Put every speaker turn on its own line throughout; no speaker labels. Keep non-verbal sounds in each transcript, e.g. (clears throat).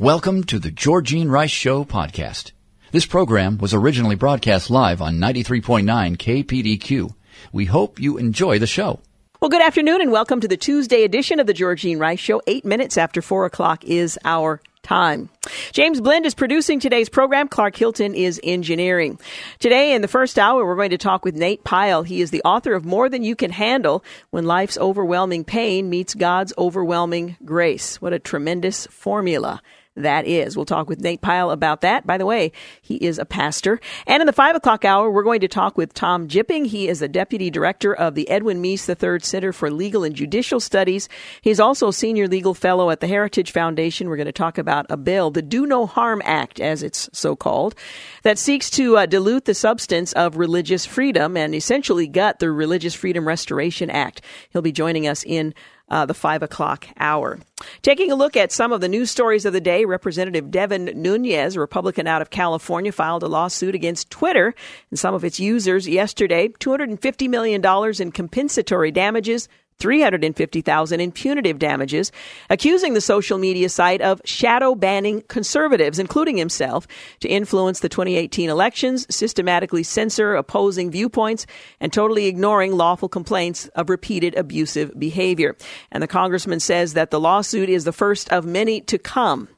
Welcome to the Georgene Rice Show podcast. This program was originally broadcast live on 93.9 KPDQ. We hope you enjoy the show.
Well, good afternoon and welcome to the Tuesday edition of the Georgene Rice Show. Eight minutes after four o'clock is our time. James Blend is producing today's program. Clark Hilton is engineering. Today, in the first hour, we're going to talk with Nate Pyle. He is the author of More Than You Can Handle When Life's Overwhelming Pain Meets God's Overwhelming Grace. What a tremendous formula that is. We'll talk with Nate Pyle about that. By the way, he is a pastor. And in the five o'clock hour, we're going to talk with Tom Jipping. He is the deputy director of the Edwin Meese III Center for Legal and Judicial Studies. He's also senior legal fellow at the Heritage Foundation. We're going to talk about a bill, the Do No Harm Act, as it's so called, that seeks to uh, dilute the substance of religious freedom and essentially gut the Religious Freedom Restoration Act. He'll be joining us in uh, the five o'clock hour. Taking a look at some of the news stories of the day, Representative Devin Nunes, a Republican out of California, filed a lawsuit against Twitter and some of its users yesterday. $250 million in compensatory damages 350,000 in punitive damages, accusing the social media site of shadow banning conservatives, including himself, to influence the 2018 elections, systematically censor opposing viewpoints, and totally ignoring lawful complaints of repeated abusive behavior. And the congressman says that the lawsuit is the first of many to come.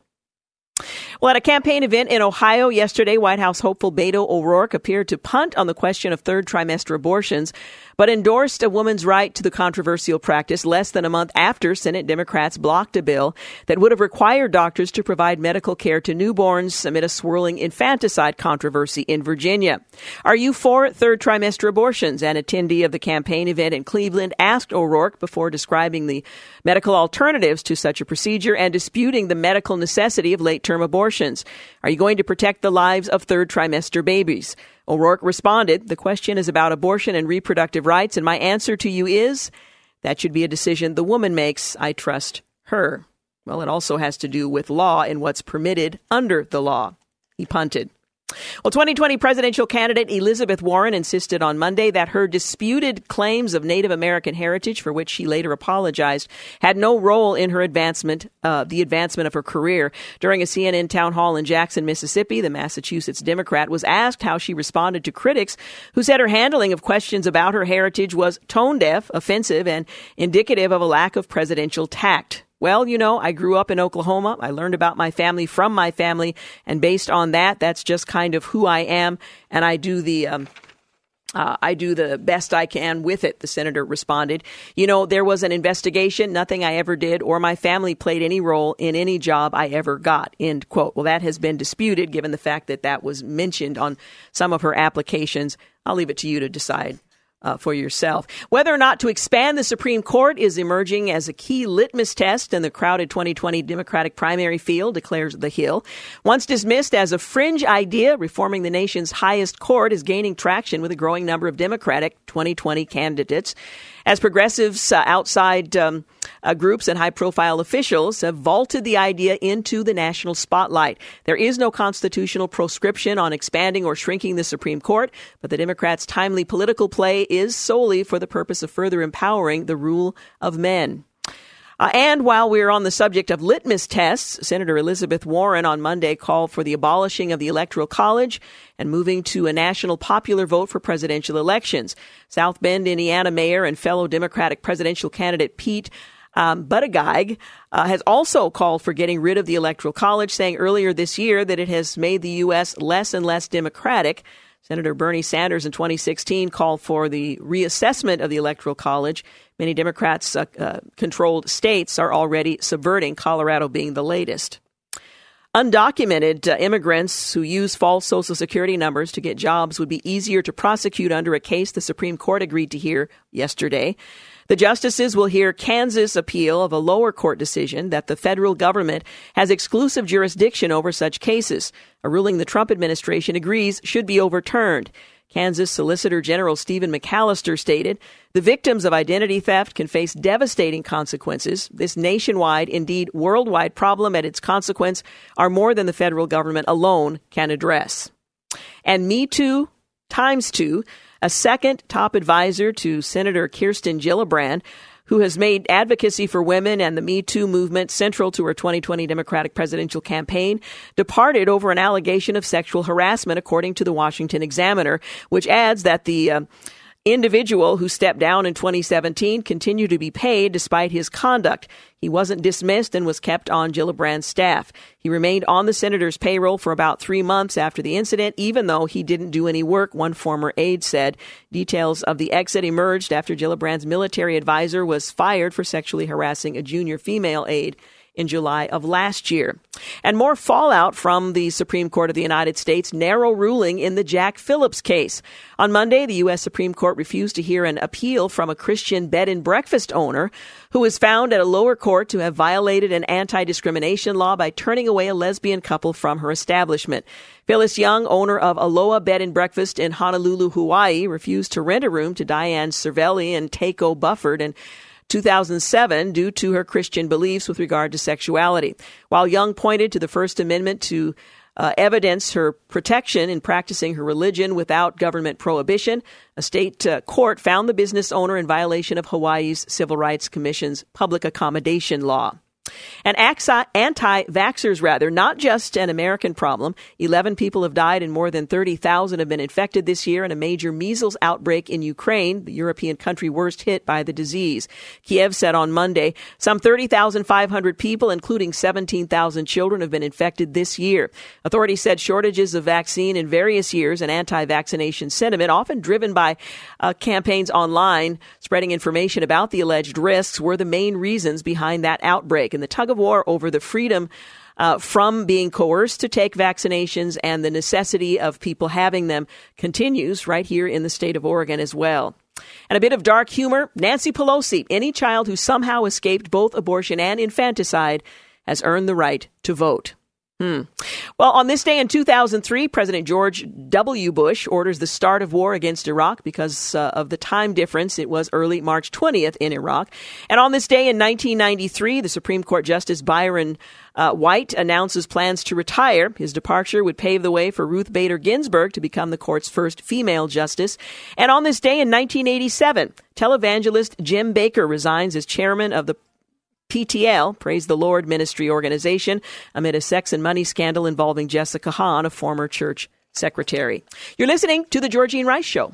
Well, at a campaign event in Ohio yesterday, White House hopeful Beto O'Rourke appeared to punt on the question of third trimester abortions, but endorsed a woman's right to the controversial practice less than a month after Senate Democrats blocked a bill that would have required doctors to provide medical care to newborns amid a swirling infanticide controversy in Virginia. Are you for third trimester abortions? An attendee of the campaign event in Cleveland asked O'Rourke before describing the medical alternatives to such a procedure and disputing the medical necessity of late term abortions. Are you going to protect the lives of third trimester babies? O'Rourke responded, The question is about abortion and reproductive rights, and my answer to you is that should be a decision the woman makes. I trust her. Well, it also has to do with law and what's permitted under the law. He punted. Well, 2020 presidential candidate Elizabeth Warren insisted on Monday that her disputed claims of Native American heritage, for which she later apologized, had no role in her advancement, uh, the advancement of her career. During a CNN town hall in Jackson, Mississippi, the Massachusetts Democrat was asked how she responded to critics who said her handling of questions about her heritage was tone deaf, offensive, and indicative of a lack of presidential tact. Well, you know, I grew up in Oklahoma. I learned about my family from my family. And based on that, that's just kind of who I am. And I do the, um, uh, I do the best I can with it, the senator responded. You know, there was an investigation. Nothing I ever did or my family played any role in any job I ever got. End quote. Well, that has been disputed given the fact that that was mentioned on some of her applications. I'll leave it to you to decide uh, for yourself. Whether or not to expand the Supreme Court is emerging as a key litmus test in the crowded 2020 Democratic primary field, declares The Hill. Once dismissed as a fringe idea, reforming the nation's highest court is gaining traction with a growing number of Democratic 2020 candidates. As progressives uh, outside um, uh, groups and high profile officials have vaulted the idea into the national spotlight. There is no constitutional proscription on expanding or shrinking the Supreme Court, but the Democrats' timely political play is solely for the purpose of further empowering the rule of men. Uh, and while we're on the subject of litmus tests, Senator Elizabeth Warren on Monday called for the abolishing of the Electoral College and moving to a national popular vote for presidential elections. South Bend, Indiana Mayor and fellow Democratic presidential candidate Pete um, Buttigieg uh, has also called for getting rid of the Electoral College, saying earlier this year that it has made the U.S. less and less democratic. Senator Bernie Sanders in 2016 called for the reassessment of the Electoral College. Many Democrats uh, uh, controlled states are already subverting, Colorado being the latest. Undocumented uh, immigrants who use false Social Security numbers to get jobs would be easier to prosecute under a case the Supreme Court agreed to hear yesterday. The justices will hear Kansas' appeal of a lower court decision that the federal government has exclusive jurisdiction over such cases, a ruling the Trump administration agrees should be overturned. Kansas Solicitor General Stephen McAllister stated, The victims of identity theft can face devastating consequences. This nationwide, indeed worldwide problem and its consequence are more than the federal government alone can address. And Me Too times two, a second top advisor to Senator Kirsten Gillibrand, who has made advocacy for women and the Me Too movement central to her 2020 Democratic presidential campaign, departed over an allegation of sexual harassment, according to the Washington Examiner, which adds that the uh, individual who stepped down in 2017 continued to be paid despite his conduct. He wasn't dismissed and was kept on Gillibrand's staff. He remained on the senator's payroll for about three months after the incident, even though he didn't do any work, one former aide said. Details of the exit emerged after Gillibrand's military advisor was fired for sexually harassing a junior female aide in July of last year. And more fallout from the Supreme Court of the United States narrow ruling in the Jack Phillips case. On Monday, the U.S. Supreme Court refused to hear an appeal from a Christian bed and breakfast owner who was found at a lower court to have violated an anti discrimination law by turning away a lesbian couple from her establishment. Phyllis Young, owner of Aloha Bed and Breakfast in Honolulu, Hawaii, refused to rent a room to Diane Cervelli and Taeko Bufford and 2007 due to her Christian beliefs with regard to sexuality. While Young pointed to the First Amendment to uh, evidence her protection in practicing her religion without government prohibition. A state uh, court found the business owner in violation of Hawaii's Civil Rights Commission's public accommodation law. And anti vaxxers, rather, not just an American problem. 11 people have died and more than 30,000 have been infected this year in a major measles outbreak in Ukraine, the European country worst hit by the disease. Kiev said on Monday some 30,500 people, including 17,000 children, have been infected this year. Authorities said shortages of vaccine in various years and anti vaccination sentiment, often driven by uh, campaigns online spreading information about the alleged risks, were the main reasons behind that outbreak. And the tug of war over the freedom uh, from being coerced to take vaccinations and the necessity of people having them continues right here in the state of Oregon as well. And a bit of dark humor Nancy Pelosi, any child who somehow escaped both abortion and infanticide has earned the right to vote. Hmm. Well, on this day in 2003, President George W. Bush orders the start of war against Iraq because uh, of the time difference. It was early March 20th in Iraq. And on this day in 1993, the Supreme Court Justice Byron uh, White announces plans to retire. His departure would pave the way for Ruth Bader Ginsburg to become the court's first female justice. And on this day in 1987, televangelist Jim Bakker resigns as chairman of the PTL, Praise the Lord Ministry Organization, amid a sex and money scandal involving Jessica Hahn, a former church secretary. You're listening to The Georgene Rice Show.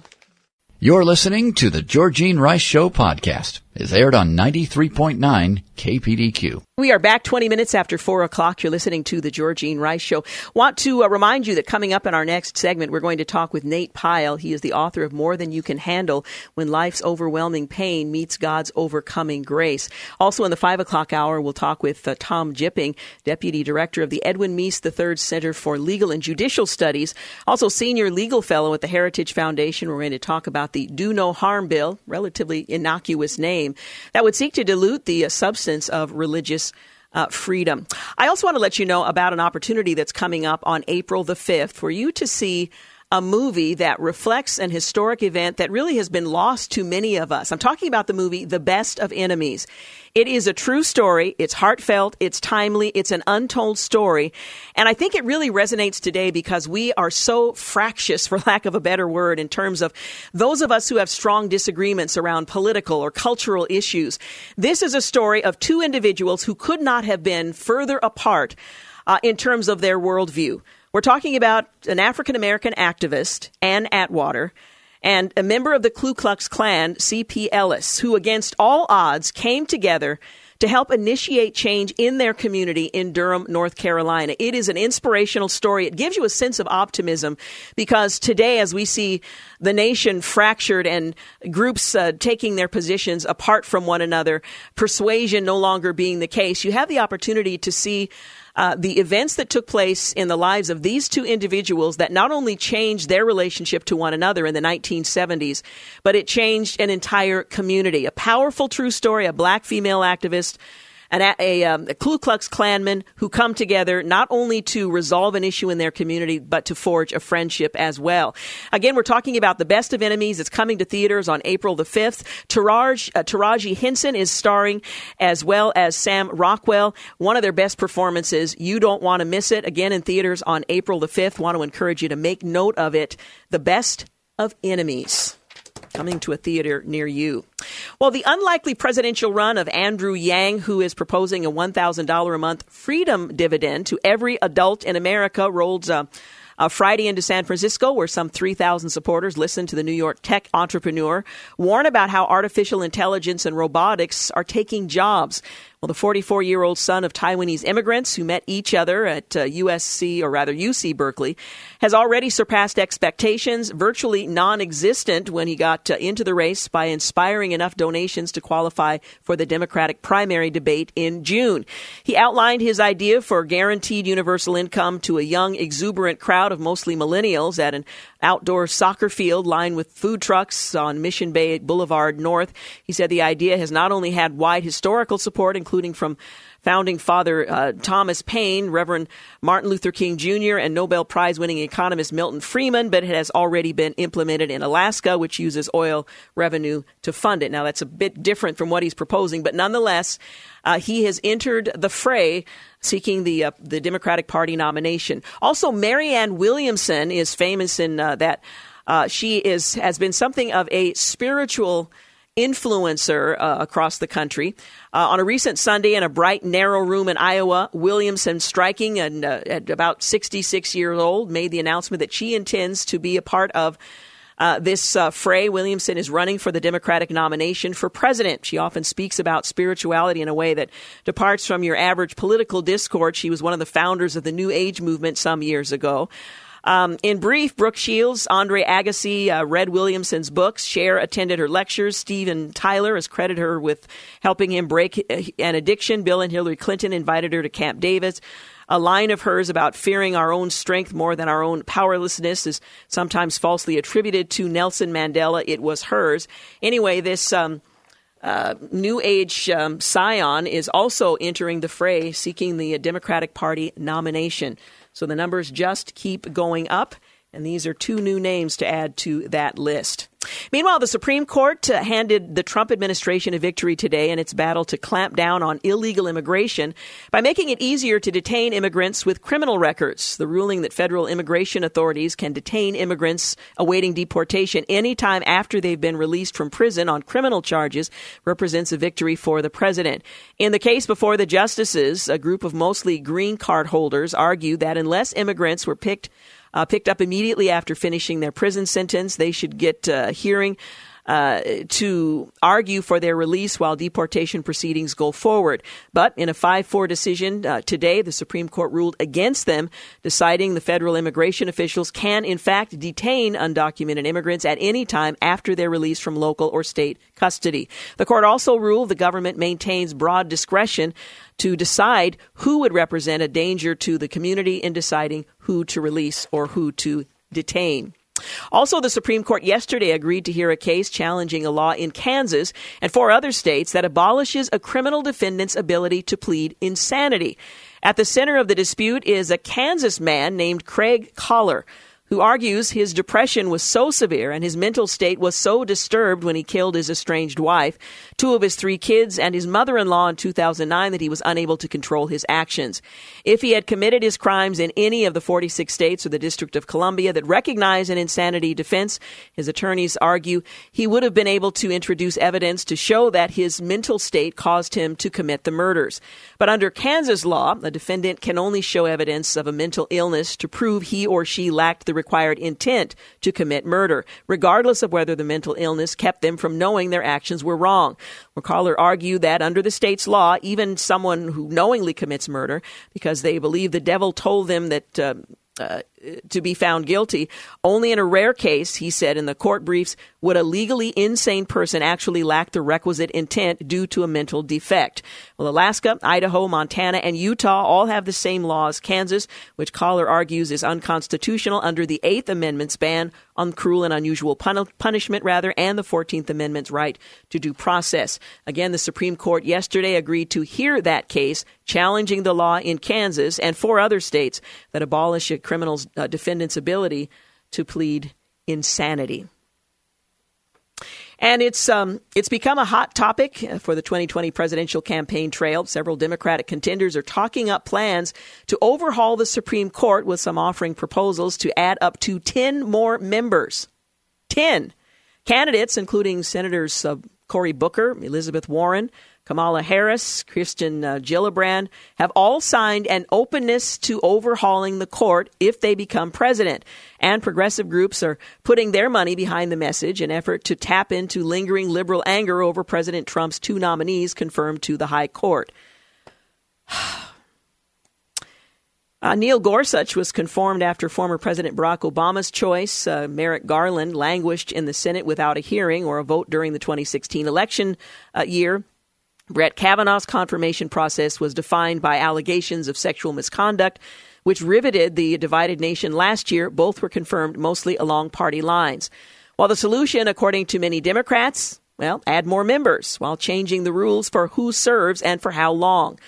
You're listening to The Georgene Rice Show podcast. It's aired on 93.9 KPDQ.
We are back 20 minutes after 4 o'clock. You're listening to the Georgene Rice Show. Want to uh, remind you that coming up in our next segment, we're going to talk with Nate Pyle. He is the author of More Than You Can Handle When Life's Overwhelming Pain Meets God's Overcoming Grace. Also in the 5 o'clock hour, we'll talk with uh, Tom Jipping, Deputy Director of the Edwin Meese III Center for Legal and Judicial Studies, also Senior Legal Fellow at the Heritage Foundation. We're going to talk about the Do No Harm Bill, relatively innocuous name, that would seek to dilute the uh, substance of religious uh, freedom. I also want to let you know about an opportunity that's coming up on April the 5th for you to see a movie that reflects an historic event that really has been lost to many of us. I'm talking about the movie The Best of Enemies. It is a true story. It's heartfelt. It's timely. It's an untold story. And I think it really resonates today because we are so fractious, (laughs) for lack of a better word, in terms of those of us who have strong disagreements around political or cultural issues. This is a story of two individuals who could not have been further apart uh, in terms of their worldview. We're talking about an African American activist, Ann Atwater, and a member of the Ku Klux Klan, C.P. Ellis, who against all odds came together to help initiate change in their community in Durham, North Carolina. It is an inspirational story. It gives you a sense of optimism because today, as we see the nation fractured and groups uh, taking their positions apart from one another, persuasion no longer being the case, you have the opportunity to see uh, the events that took place in the lives of these two individuals that not only changed their relationship to one another in the 1970s, but it changed an entire community. A powerful true story, a black female activist an, a, um, a Ku Klux Klanman who come together not only to resolve an issue in their community, but to forge a friendship as well. Again, we're talking about The Best of Enemies. It's coming to theaters on April the 5th. Taraj, uh, Taraji Henson is starring as well as Sam Rockwell. One of their best performances. You don't want to miss it. Again, in theaters on April the 5th. Want to encourage you to make note of it. The Best of Enemies coming to a theater near you. Well, the unlikely presidential run of Andrew Yang, who is proposing a $1,000 a month freedom dividend to every adult in America, rolled uh, uh, Friday into San Francisco, where some 3,000 supporters listened to the New York tech entrepreneur warn about how artificial intelligence and robotics are taking jobs. Well, the 44 year old son of Taiwanese immigrants who met each other at uh, USC, or rather UC Berkeley, has already surpassed expectations, virtually non existent when he got uh, into the race by inspiring enough donations to qualify for the Democratic primary debate in June. He outlined his idea for guaranteed universal income to a young, exuberant crowd of mostly millennials at an outdoor soccer field lined with food trucks on Mission Bay Boulevard North. He said the idea has not only had wide historical support, including from founding father uh, Thomas Paine, Reverend Martin Luther King Jr., and Nobel Prize winning economist Milton Friedman, but it has already been implemented in Alaska, which uses oil revenue to fund it. Now, that's a bit different from what he's proposing, but nonetheless, uh, he has entered the fray seeking the uh, the Democratic Party nomination. Also, Marianne Williamson is famous in uh, that uh, she is has been something of a spiritual influencer uh, across the country. Uh, on a recent Sunday in a bright, narrow room in Iowa, Williamson, striking and uh, at about 66 years old, made the announcement that she intends to be a part of uh, this uh, fray, Williamson is running for the Democratic nomination for president. She often speaks about spirituality in a way that departs from your average political discourse. She was one of the founders of the New Age movement some years ago. Um, in brief, Brooke Shields, Andre Agassi uh, read Williamson's books. Cher attended her lectures. Steven Tyler has credited her with helping him break uh, an addiction. Bill and Hillary Clinton invited her to Camp David. A line of hers about fearing our own strength more than our own powerlessness is sometimes falsely attributed to Nelson Mandela. It was hers. Anyway, this. Um, uh, New Age um, scion is also entering the fray, seeking the Democratic Party nomination. So the numbers just keep going up. And these are two new names to add to that list. Meanwhile, the Supreme Court uh, handed the Trump administration a victory today in its battle to clamp down on illegal immigration by making it easier to detain immigrants with criminal records. The ruling that federal immigration authorities can detain immigrants awaiting deportation anytime after they've been released from prison on criminal charges represents a victory for the president. In the case before the justices, a group of mostly green card holders argued that unless immigrants were picked uh, picked up immediately after finishing their prison sentence. They should get a hearing uh, to argue for their release while deportation proceedings go forward. But in a 5 4 decision uh, today, the Supreme Court ruled against them, deciding the federal immigration officials can, in fact, detain undocumented immigrants at any time after their release from local or state custody. The court also ruled the government maintains broad discretion to decide who would represent a danger to the community in deciding who to release or who to detain. Also, the Supreme Court yesterday agreed to hear a case challenging a law in Kansas and four other states that abolishes a criminal defendant's ability to plead insanity. At the center of the dispute is a Kansas man named Kraig Kahler who argues his depression was so severe and his mental state was so disturbed when he killed his estranged wife, two of his three kids, and his mother in law in 2009 that he was unable to control his actions. If he had committed his crimes in any of the 46 states or the District of Columbia that recognize an insanity defense, his attorneys argue he would have been able to introduce evidence to show that his mental state caused him to commit the murders. But under Kansas law, a defendant can only show evidence of a mental illness to prove he or she lacked the required intent to commit murder, regardless of whether the mental illness kept them from knowing their actions were wrong. McCollar argued that under the state's law, even someone who knowingly commits murder because they believe the devil told them that uh, uh, to be found guilty. Only in a rare case, he said in the court briefs, would a legally insane person actually lack the requisite intent due to a mental defect. Well, Alaska, Idaho, Montana, and Utah all have the same laws. Kansas, which Kahler argues is unconstitutional under the Eighth Amendment's ban on cruel and unusual pun- punishment, rather, and the Fourteenth Amendment's right to due process. Again, the Supreme Court yesterday agreed to hear that case, challenging the law in Kansas and four other states that abolish a criminal's uh, defendant's ability to plead insanity. And it's um, it's become a hot topic for the 2020 presidential campaign trail. Several Democratic contenders are talking up plans to overhaul the Supreme Court, with some offering proposals to add up to 10 more members. 10 candidates, including Senators uh, Cory Booker, Elizabeth Warren, Kamala Harris, Kirsten uh, Gillibrand have all signed an openness to overhauling the court if they become president. And progressive groups are putting their money behind the message in effort to tap into lingering liberal anger over President Trump's two nominees confirmed to the high court. (sighs) Uh, Neil Gorsuch was confirmed after former President Barack Obama's choice. Uh, Merrick Garland languished in the Senate without a hearing or a vote during the 2016 election uh, year. Brett Kavanaugh's confirmation process was defined by allegations of sexual misconduct, which riveted the divided nation last year. Both were confirmed mostly along party lines. While the solution, according to many Democrats, well, add more members while changing the rules for who serves and for how long.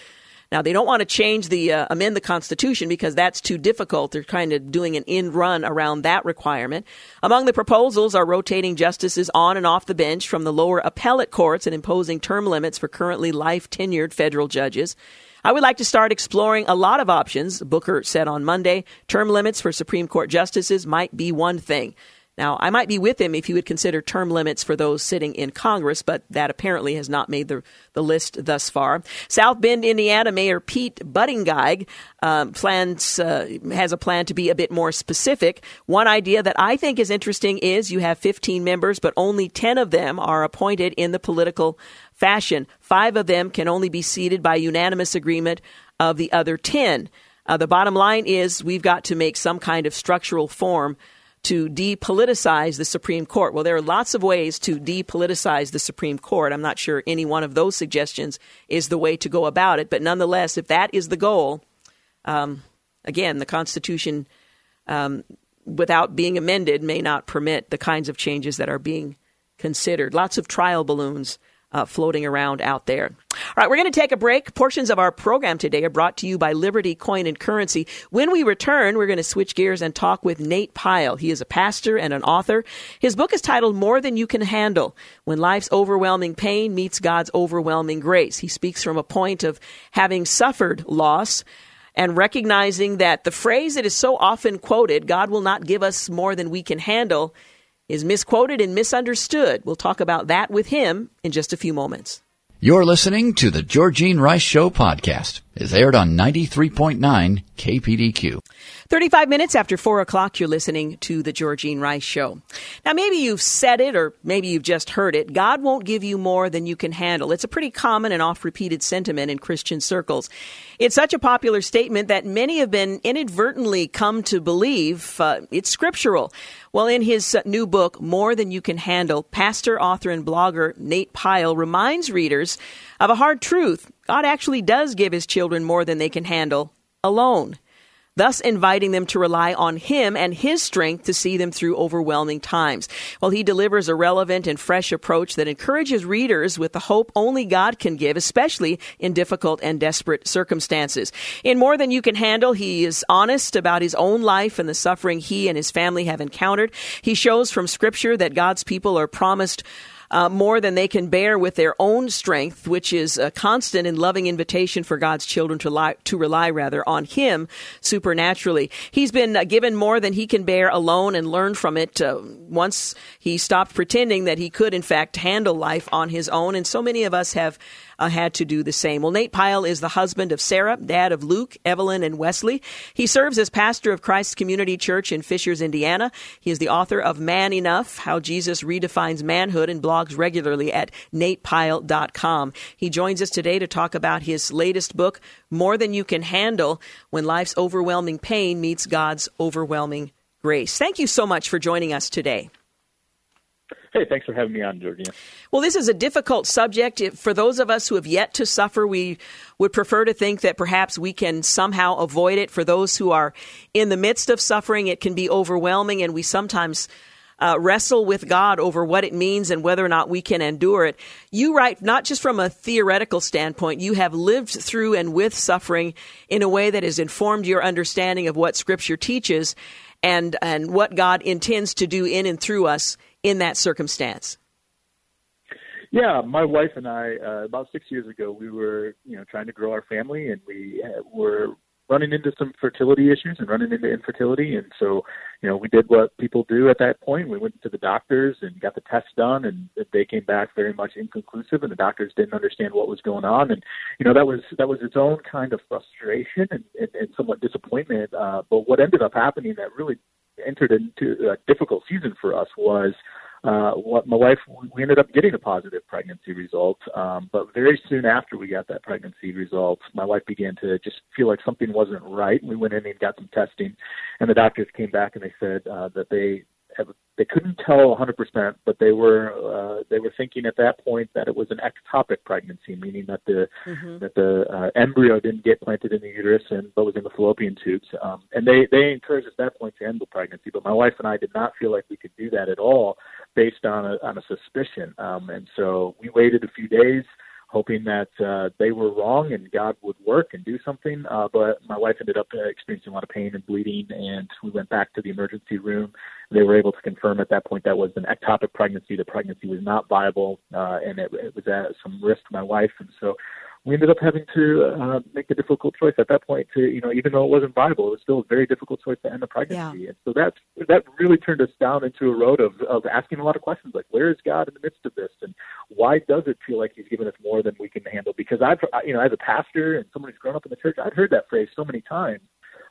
Now they don't want to change the uh, amend the Constitution because that's too difficult. They're kind of doing an in run around that requirement. Among the proposals are rotating justices on and off the bench from the lower appellate courts and imposing term limits for currently life tenured federal judges. I would like to start exploring a lot of options, Booker said on Monday. Term limits for Supreme Court justices might be one thing. Now, I might be with him if he would consider term limits for those sitting in Congress, but that apparently has not made the, the list thus far. South Bend, Indiana Mayor Pete Buttigieg um, plans uh, has a plan to be a bit more specific. One idea that I think is interesting is you have 15 members, but only 10 of them are appointed in the political fashion. Five of them can only be seated by unanimous agreement of the other 10. Uh, the bottom line is we've got to make some kind of structural form to depoliticize the Supreme Court. Well, there are lots of ways to depoliticize the Supreme Court. I'm not sure any one of those suggestions is the way to go about it, but nonetheless, if that is the goal, um, again, the Constitution, um, without being amended, may not permit the kinds of changes that are being considered. Lots of trial balloons uh, floating around out there. All right, we're going to take a break. Portions of our program today are brought to you by Liberty Coin and Currency. When we return, we're going to switch gears and talk with Nate Pyle. He is a pastor and an author. His book is titled More Than You Can Handle When Life's Overwhelming Pain Meets God's Overwhelming Grace. He speaks from a point of having suffered loss and recognizing that the phrase that is so often quoted, God will not give us more than we can handle, is misquoted and misunderstood. We'll talk about that with him in just a few moments.
You're listening to the Georgene Rice Show podcast. It's aired on 93.9 KPDQ.
35 minutes after 4 o'clock, you're listening to the Georgene Rice Show. Now, maybe you've said it or maybe you've just heard it. God won't give you more than you can handle. It's a pretty common and oft repeated sentiment in Christian circles. It's such a popular statement that many have been inadvertently come to believe uh, it's scriptural. Well, in his uh, new book, More Than You Can Handle, pastor, author, and blogger Nate Pyle reminds readers of a hard truth. God actually does give his children more than they can handle alone thus inviting them to rely on Him and His strength to see them through overwhelming times. Well, he delivers a relevant and fresh approach that encourages readers with the hope only God can give, especially in difficult and desperate circumstances. In More Than You Can Handle, he is honest about his own life and the suffering he and his family have encountered. He shows from Scripture that God's people are promised uh, more than they can bear with their own strength, which is a constant and loving invitation for God's children to, to rely rather on Him supernaturally. He's been uh, given more than he can bear alone and learned from it uh, once he stopped pretending that he could, in fact, handle life on his own. And so many of us have uh, had to do the same. Well, Nate Pyle is the husband of Sarah, dad of Luke, Evelyn, and Wesley. He serves as pastor of Christ Community Church in Fishers, Indiana. He is the author of Man Enough, How Jesus Redefines Manhood, and blogs regularly at natepyle.com. He joins us today to talk about his latest book, More Than You Can Handle When Life's Overwhelming Pain Meets God's Overwhelming Grace. Thank you so much for joining us today.
Hey, thanks for having me on, Georgina.
Well, this is a difficult subject. For those of us who have yet to suffer, we would prefer to think that perhaps we can somehow avoid it. For those who are in the midst of suffering, it can be overwhelming, and we sometimes uh, wrestle with God over what it means and whether or not we can endure it. You write not just from a theoretical standpoint, you have lived through and with suffering in a way that has informed your understanding of what Scripture teaches and, and what God intends to do in and through us in that circumstance?
Yeah, my wife and I, uh, about six years ago, we were, you know, trying to grow our family, and we were running into some fertility issues and running into infertility, and so, you know, we did what people do at that point. We went to the doctors and got the tests done, and they came back very much inconclusive, and the doctors didn't understand what was going on, and you know, that was that was its own kind of frustration and, and, and somewhat disappointment. Uh, but what ended up happening that really entered into a difficult season for us was uh, what my wife we ended up getting a positive pregnancy result um, but very soon after we got that pregnancy result my wife began to just feel like something wasn't right. We went in and got some testing and the doctors came back and they said uh, that they they couldn't tell 100%, but they were uh, they were thinking at that point that it was an ectopic pregnancy, meaning that the mm-hmm. that the uh, embryo didn't get planted in the uterus and but was in the fallopian tubes. Um, and they they encouraged at that point to end the pregnancy, but my wife and I did not feel like we could do that at all based on a on a suspicion. Um, and so we waited a few days hoping that uh, they were wrong and God would work and do something. Uh, but my wife ended up uh, experiencing a lot of pain and bleeding, and we went back to the emergency room. They were able to confirm at that point that was an ectopic pregnancy. The pregnancy was not viable, uh, and it, it was at some risk to my wife. And so we ended up having to uh, make a difficult choice at that point. To you know, even though it wasn't viable, it was still a very difficult choice to end the pregnancy. Yeah. And so that that really turned us down into a road of of asking a lot of questions like, where is God in the midst of this, and why does it feel like He's given us more than we can handle? Because I've you know, as a pastor and someone who's grown up in the church, I've heard that phrase so many times.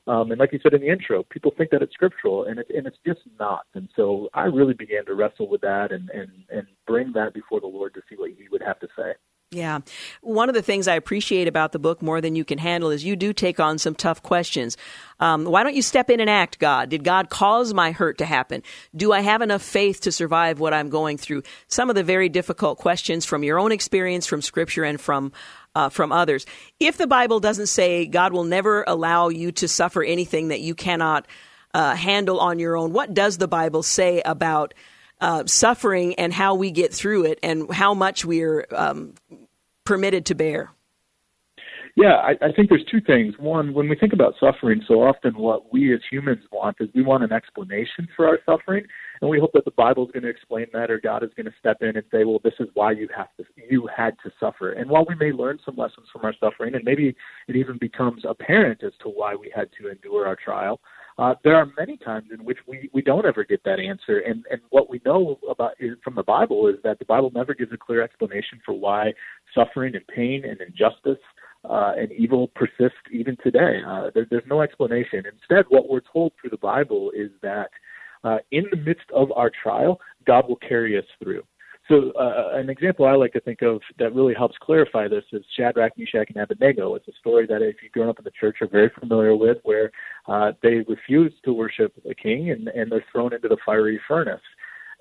Um, and like you said in the intro, people think that it's scriptural, and it's and it's just not. And so I really began to wrestle with that and and and bring that before the Lord to see what He would have to say.
Yeah. One of the things I appreciate about the book more than you can handle is you do take on some tough questions. Um, why don't you step in and act, God? Did God cause my hurt to happen? Do I have enough faith to survive what I'm going through? Some of the very difficult questions from your own experience, from Scripture, and from uh, from others. If the Bible doesn't say God will never allow you to suffer anything that you cannot uh, handle on your own, what does the Bible say about uh, suffering and how we get through it and how much we're um, permitted to bear?
Yeah, I, I think there's two things. One, when we think about suffering, so often what we as humans want is we want an explanation for our suffering, and we hope that the Bible is going to explain that, or God is going to step in and say, "Well, this is why you have to, you had to suffer." And while we may learn some lessons from our suffering, and maybe it even becomes apparent as to why we had to endure our trial, uh, there are many times in which we, we don't ever get that answer. And, and what we know about is, from the Bible is that the Bible never gives a clear explanation for why suffering and pain and injustice uh, and evil persist even today. Uh, there, there's no explanation. Instead, what we're told through the Bible is that uh, in the midst of our trial, God will carry us through. So, uh, an example I like to think of that really helps clarify this is Shadrach, Meshach, and Abednego. It's a story that if you've grown up in the church are very familiar with, where uh, they refuse to worship the king and, and they're thrown into the fiery furnace.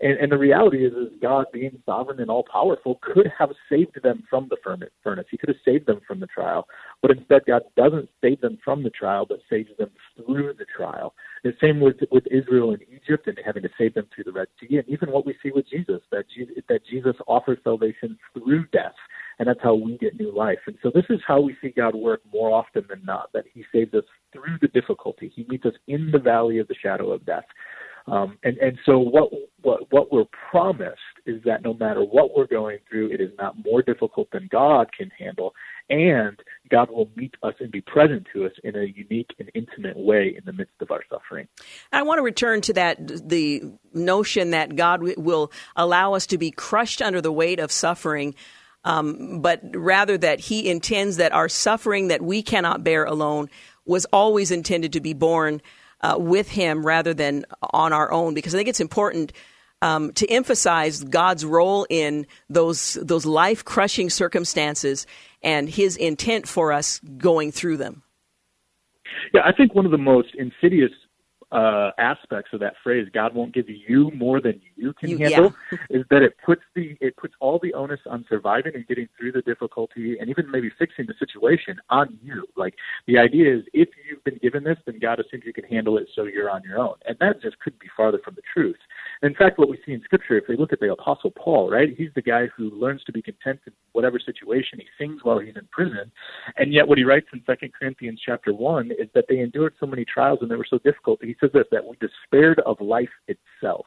And, and the reality is, is God, being sovereign and all powerful, could have saved them from the furnace. He could have saved them from the trial, but instead, God doesn't save them from the trial, but saves them through the trial. The same with with Israel and Egypt, and having to save them through the Red Sea, and even what we see with Jesus that Jesus, that Jesus offers salvation through death, and that's how we get new life. And so, this is how we see God work more often than not. That He saves us through the difficulty. He meets us in the valley of the shadow of death. Um, and and so what what what we're promised is that no matter what we're going through, it is not more difficult than God can handle, and God will meet us and be present to us in a unique and intimate way in the midst of our suffering.
I want to return to that the notion that God will allow us to be crushed under the weight of suffering um, but rather that He intends that our suffering that we cannot bear alone was always intended to be borne uh, with Him rather than on our own. Because I think it's important um, to emphasize God's role in those those life crushing circumstances and His intent for us going through them.
Yeah, I think one of the most insidious uh, aspects of that phrase, God won't give you more than you can you, handle, yeah. is that it puts the it puts all the onus on surviving and getting through the difficulty and even maybe fixing the situation on you. Like the idea is if you've been given this, then God assumes you can handle it so you're on your own. And that just couldn't be farther from the truth. In fact, what we see in Scripture, if we look at the Apostle Paul, right, he's the guy who learns to be content in whatever situation. He sings while he's in prison, and yet what he writes in Second Corinthians chapter one is that they endured so many trials and they were so difficult. He says this that we despaired of life itself,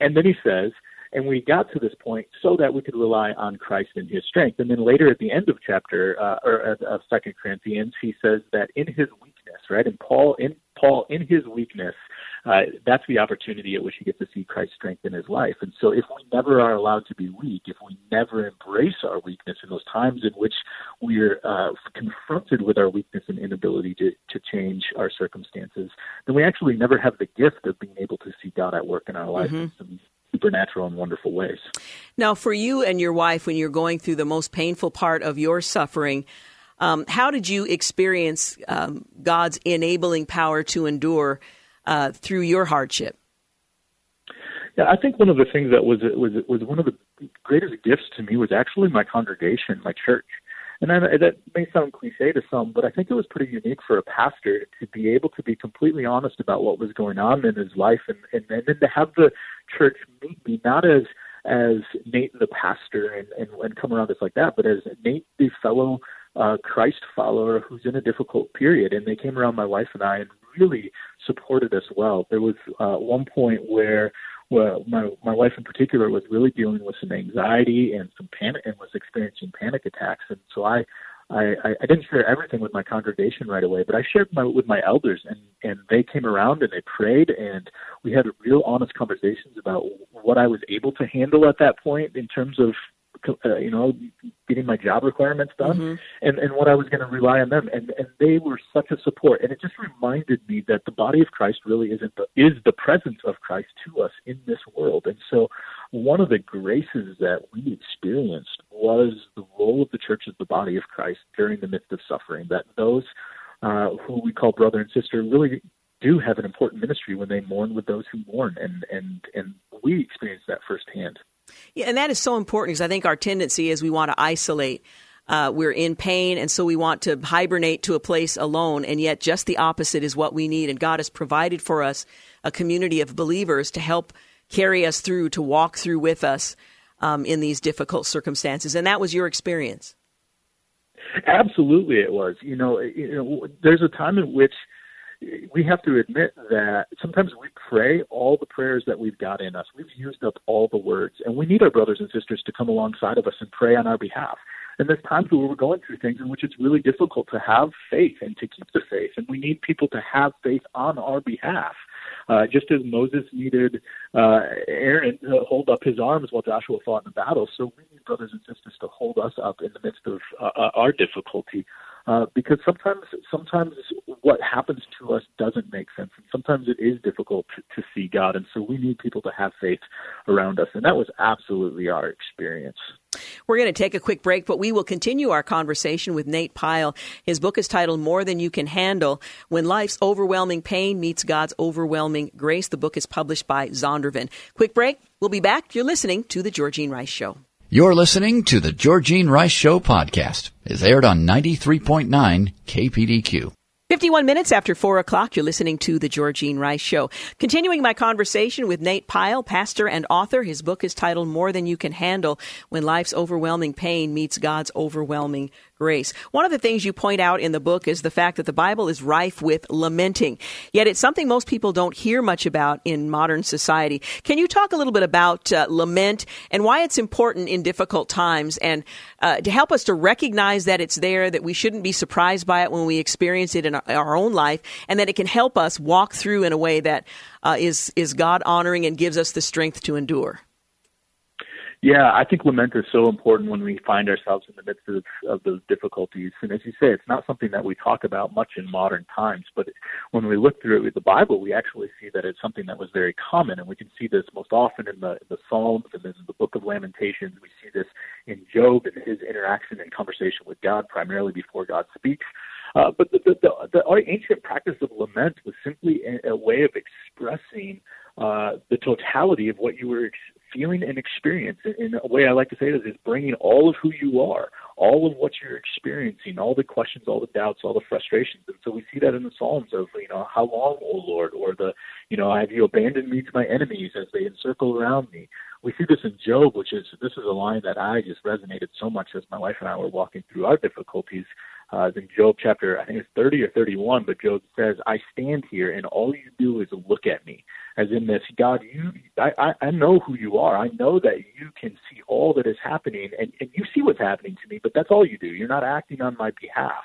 and then he says. And we got to this point so that we could rely on Christ and His strength. And then later at the end of chapter uh, or of Second Corinthians, he says that in His weakness, right? And Paul in Paul in his weakness, uh, that's the opportunity at which he gets to see Christ's strength in his life. And so, if we never are allowed to be weak, if we never embrace our weakness in those times in which we're uh, confronted with our weakness and inability to, to change our circumstances, then we actually never have the gift of being able to see God at work in our life mm-hmm. in supernatural and wonderful ways.
Now, for you and your wife, when you're going through the most painful part of your suffering, um, how did you experience um, God's enabling power to endure uh, through your hardship?
Yeah, I think one of the things that was was was one of the greatest gifts to me was actually my congregation, my church. And I, that may sound cliche to some, but I think it was pretty unique for a pastor to be able to be completely honest about what was going on in his life, and and, and then to have the church meet me not as as Nate the pastor and, and and come around us like that, but as Nate the fellow uh, Christ follower who's in a difficult period. And they came around my wife and I and really supported us well. There was uh, one point where well, my my wife in particular was really dealing with some anxiety and some panic and was experiencing panic attacks, and so I. I, I didn't share everything with my congregation right away, but I shared my, with my elders, and and they came around and they prayed, and we had real honest conversations about what I was able to handle at that point in terms of uh, you know, getting my job requirements done, mm-hmm. and and what I was going to rely on them, and and they were such a support, and it just reminded me that the body of Christ really isn't the, is the presence of Christ to us in this world, and so one of the graces that we experienced was the role of the church as the body of Christ during the midst of suffering. That those uh, who we call brother and sister really do have an important ministry when they mourn with those who mourn, and and and we experienced that firsthand.
Yeah, and that is so important because I think our tendency is we want to isolate. Uh, we're in pain, and so we want to hibernate to a place alone. And yet, just the opposite is what we need. And God has provided for us a community of believers to help carry us through, to walk through with us um, in these difficult circumstances. And that was your experience.
Absolutely, it was. You know, you know, there's a time in which we have to admit that sometimes we pray all the prayers that we've got in us. We've used up all the words, and we need our brothers and sisters to come alongside of us and pray on our behalf. And there's times where we're going through things in which it's really difficult to have faith and to keep the faith, and we need people to have faith on our behalf. Uh, just as Moses needed uh, Aaron to hold up his arms while Joshua fought in the battle, so we need brothers and sisters to hold us up in the midst of uh, uh our difficulty. Uh, because sometimes sometimes what happens to us doesn't make sense, and sometimes it is difficult to, to see God, and so we need people to have faith around us, and that was absolutely our experience.
We're going to take a quick break, but we will continue our conversation with Nate Pyle. His book is titled More Than You Can Handle When Life's Overwhelming Pain Meets God's Overwhelming Grace. The book is published by Zondervan. Quick break. We'll be back. You're listening to The Georgene Rice Show.
You're listening to the Georgene Rice Show podcast. It's aired on 93.9 KPDQ.
51 minutes after 4 o'clock, you're listening to The Georgene Rice Show. Continuing my conversation with Nate Pyle, pastor and author. His book is titled More Than You Can Handle When Life's Overwhelming Pain Meets God's Overwhelming grace. One of the things you point out in the book is the fact that the Bible is rife with lamenting. Yet it's something most people don't hear much about in modern society. Can you talk a little bit about uh, lament and why it's important in difficult times and uh, to help us to recognize that it's there, that we shouldn't be surprised by it when we experience it in our, our own life, and that it can help us walk through in a way that uh, is is God honoring and gives us the strength to endure?
Yeah, I think lament is so important when we find ourselves in the midst of, of those difficulties. And as you say, it's not something that we talk about much in modern times, but when we look through it with the Bible, we actually see that it's something that was very common. And we can see this most often in the, the Psalms and in the book of Lamentations. We see this in Job and his interaction and conversation with God, primarily before God speaks. Uh, but the, the, the, the ancient practice of lament was simply a, a way of expressing uh, the totality of what you were ex- feeling and experiencing. In a way I like to say this is bringing all of who you are, all of what you're experiencing, all the questions, all the doubts, all the frustrations. And so we see that in the Psalms of, you know, how long, O Lord, or the, you know, have you abandoned me to my enemies as they encircle around me? We see this in Job, which is, this is a line that I just resonated so much as my wife and I were walking through our difficulties uh, in Job chapter, I think it's 30 or 31, but Job says, I stand here and all you do is look at me. As in this, God, you, I, I know who you are. I know that you can see all that is happening and, and you see what's happening to me, but that's all you do. You're not acting on my behalf.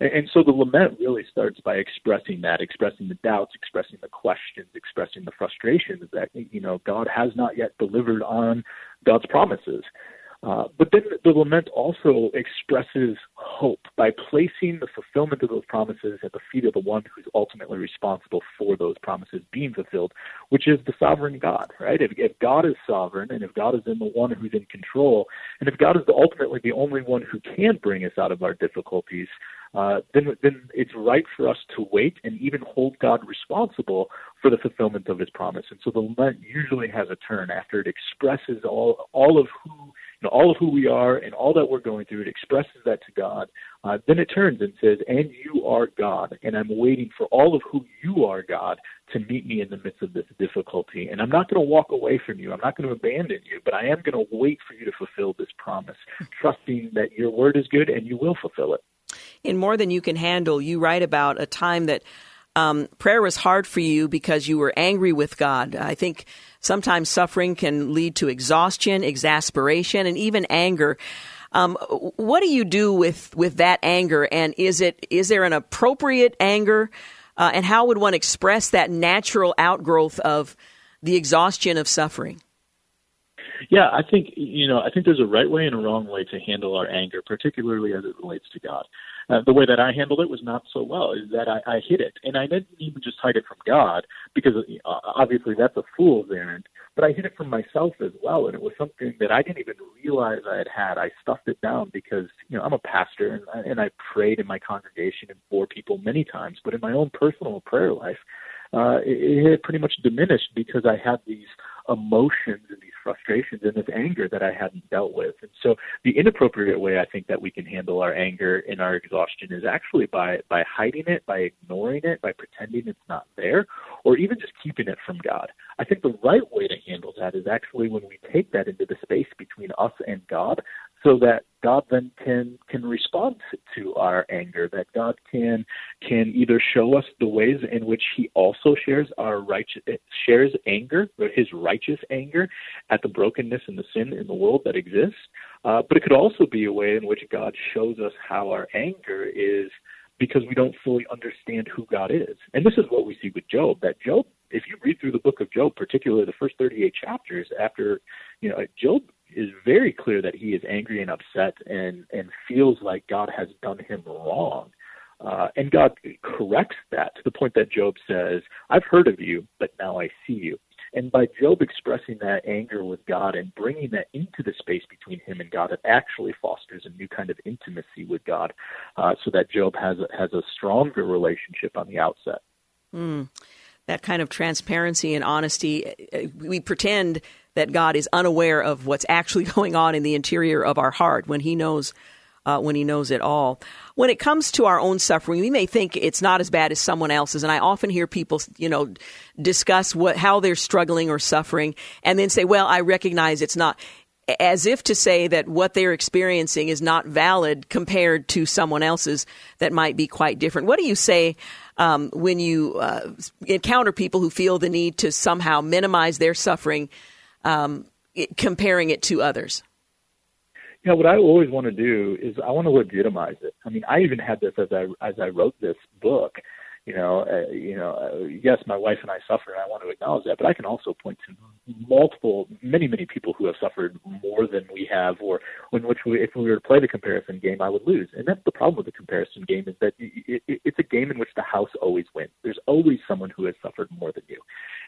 And, and so the lament really starts by expressing that, expressing the doubts, expressing the questions, expressing the frustrations that, you know, God has not yet delivered on God's promises. Uh, but then the lament also expresses hope by placing the fulfillment of those promises at the feet of the one who's ultimately responsible for those promises being fulfilled, which is the sovereign God, right? If, if God is sovereign and if God is in the one who's in control, and if God is the, ultimately the only one who can bring us out of our difficulties, uh, then then it's right for us to wait and even hold God responsible for the fulfillment of His promise. And so the lament usually has a turn after it expresses all all of who know, all of who we are and all that we're going through, it expresses that to God. Uh, then it turns and says, And you are God, and I'm waiting for all of who you are, God, to meet me in the midst of this difficulty. And I'm not going to walk away from you. I'm not going to abandon you, but I am going to wait for you to fulfill this promise, trusting that your word is good and you will fulfill it.
In More Than You Can Handle, you write about a time that um, prayer was hard for you because you were angry with God. I think sometimes suffering can lead to exhaustion, exasperation, and even anger. Um, what do you do with, with that anger? And is it is there an appropriate anger? Uh, and how would one express that natural outgrowth of the exhaustion of suffering?
Yeah, I think you know I think there's a right way and a wrong way to handle our anger, particularly as it relates to God. Uh, the way that I handled it was not so well. Is that I, I hid it, and I didn't even just hide it from God because uh, obviously that's a fool's errand. But I hid it from myself as well, and it was something that I didn't even realize I had had. I stuffed it down because you know I'm a pastor and I, and I prayed in my congregation and for people many times, but in my own personal prayer life, uh, it, it had pretty much diminished because I had these emotions and these frustrations and this anger that I hadn't dealt with. And so the inappropriate way I think that we can handle our anger and our exhaustion is actually by by hiding it, by ignoring it, by pretending it's not there, or even just keeping it from God. I think the right way to handle that is actually when we take that into the space between us and God so that God then can can respond to our anger. That God can can either show us the ways in which He also shares our righteous shares anger, His righteous anger, at the brokenness and the sin in the world that exists. Uh, but it could also be a way in which God shows us how our anger is because we don't fully understand who God is. And this is what we see with Job. That Job, if you read through the book of Job, particularly the first 38 chapters, after you know Job is very clear that he is angry and upset and and feels like God has done him wrong. Uh, and God corrects that to the point that Job says, I've heard of you, but now I see you. And by Job expressing that anger with God and bringing that into the space between him and God, it actually fosters a new kind of intimacy with God, uh, so that Job has a, has a stronger relationship on the outset.
Mm. That kind of transparency and honesty. Uh, we pretend that God is unaware of what's actually (laughs) going on in the interior of our heart when He knows. Uh, when he knows it all. When it comes to our own suffering, we may think it's not as bad as someone else's, and I often hear people, you know, discuss what how they're struggling or suffering, and then say, "Well, I recognize it's not." As if to say that what they're experiencing is not valid compared to someone else's that might be quite different. What do you say um, when you uh, encounter people who feel the need to somehow minimize their suffering um, comparing it to others?
Yeah, what I always want to do is I want to legitimize it. I mean, I even had this as I as I wrote this book. You know, uh, you know, uh, yes, my wife and I suffer, and I want to acknowledge that. But I can also point to multiple, many, many people who have suffered more than we have, or in which we, if we were to play the comparison game, I would lose. And that's the problem with the comparison game is that it, it, it's a game in which the house always wins. There's always someone who has suffered more than you,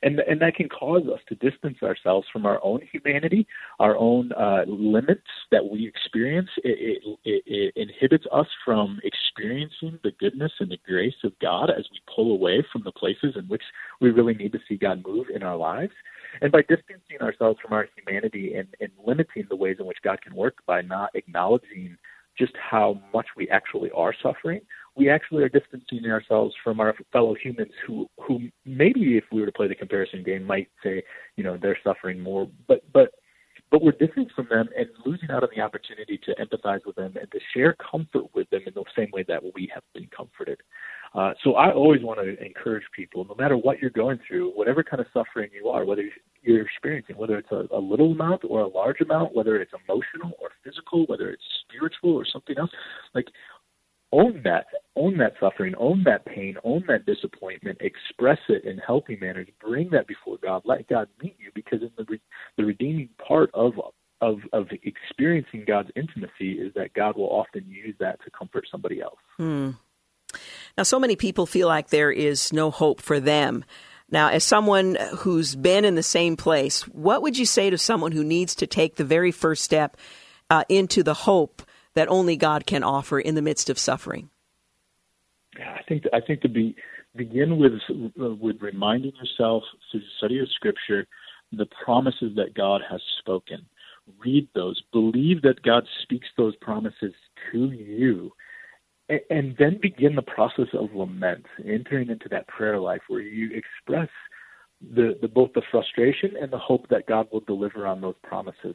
and and that can cause us to distance ourselves from our own humanity, our own uh, limits that we experience. It, it, it inhibits us from experiencing the goodness and the grace of God as we pull away from the places in which we really need to see God move in our lives. And by distancing ourselves from our humanity and, and limiting the ways in which God can work by not acknowledging just how much we actually are suffering, we actually are distancing ourselves from our fellow humans who, who maybe if we were to play the comparison game might say, you know, they're suffering more, but, but, but we're different from them and losing out on the opportunity to empathize with them and to share comfort with them in the same way that we have been comforted. Uh, so I always want to encourage people, no matter what you're going through, whatever kind of suffering you are, whether you're experiencing, whether it's a, a little amount or a large amount, whether it's emotional or physical, whether it's spiritual or something else, like own that, own that suffering, own that pain, own that disappointment, express it in healthy manners, bring that before God, let God meet you, because in the re- the redeeming part of of of experiencing God's intimacy is that God will often use that to comfort somebody else.
Hmm. Now, so many people feel like there is no hope for them. Now, as someone who's been in the same place, what would you say to someone who needs to take the very first step uh, into the hope that only God can offer in the midst of suffering?
Yeah, I think I think to be begin with with reminding yourself through the study of Scripture the promises that God has spoken. Read those. Believe that God speaks those promises to you and then begin the process of lament, entering into that prayer life where you express the, the both the frustration and the hope that God will deliver on those promises.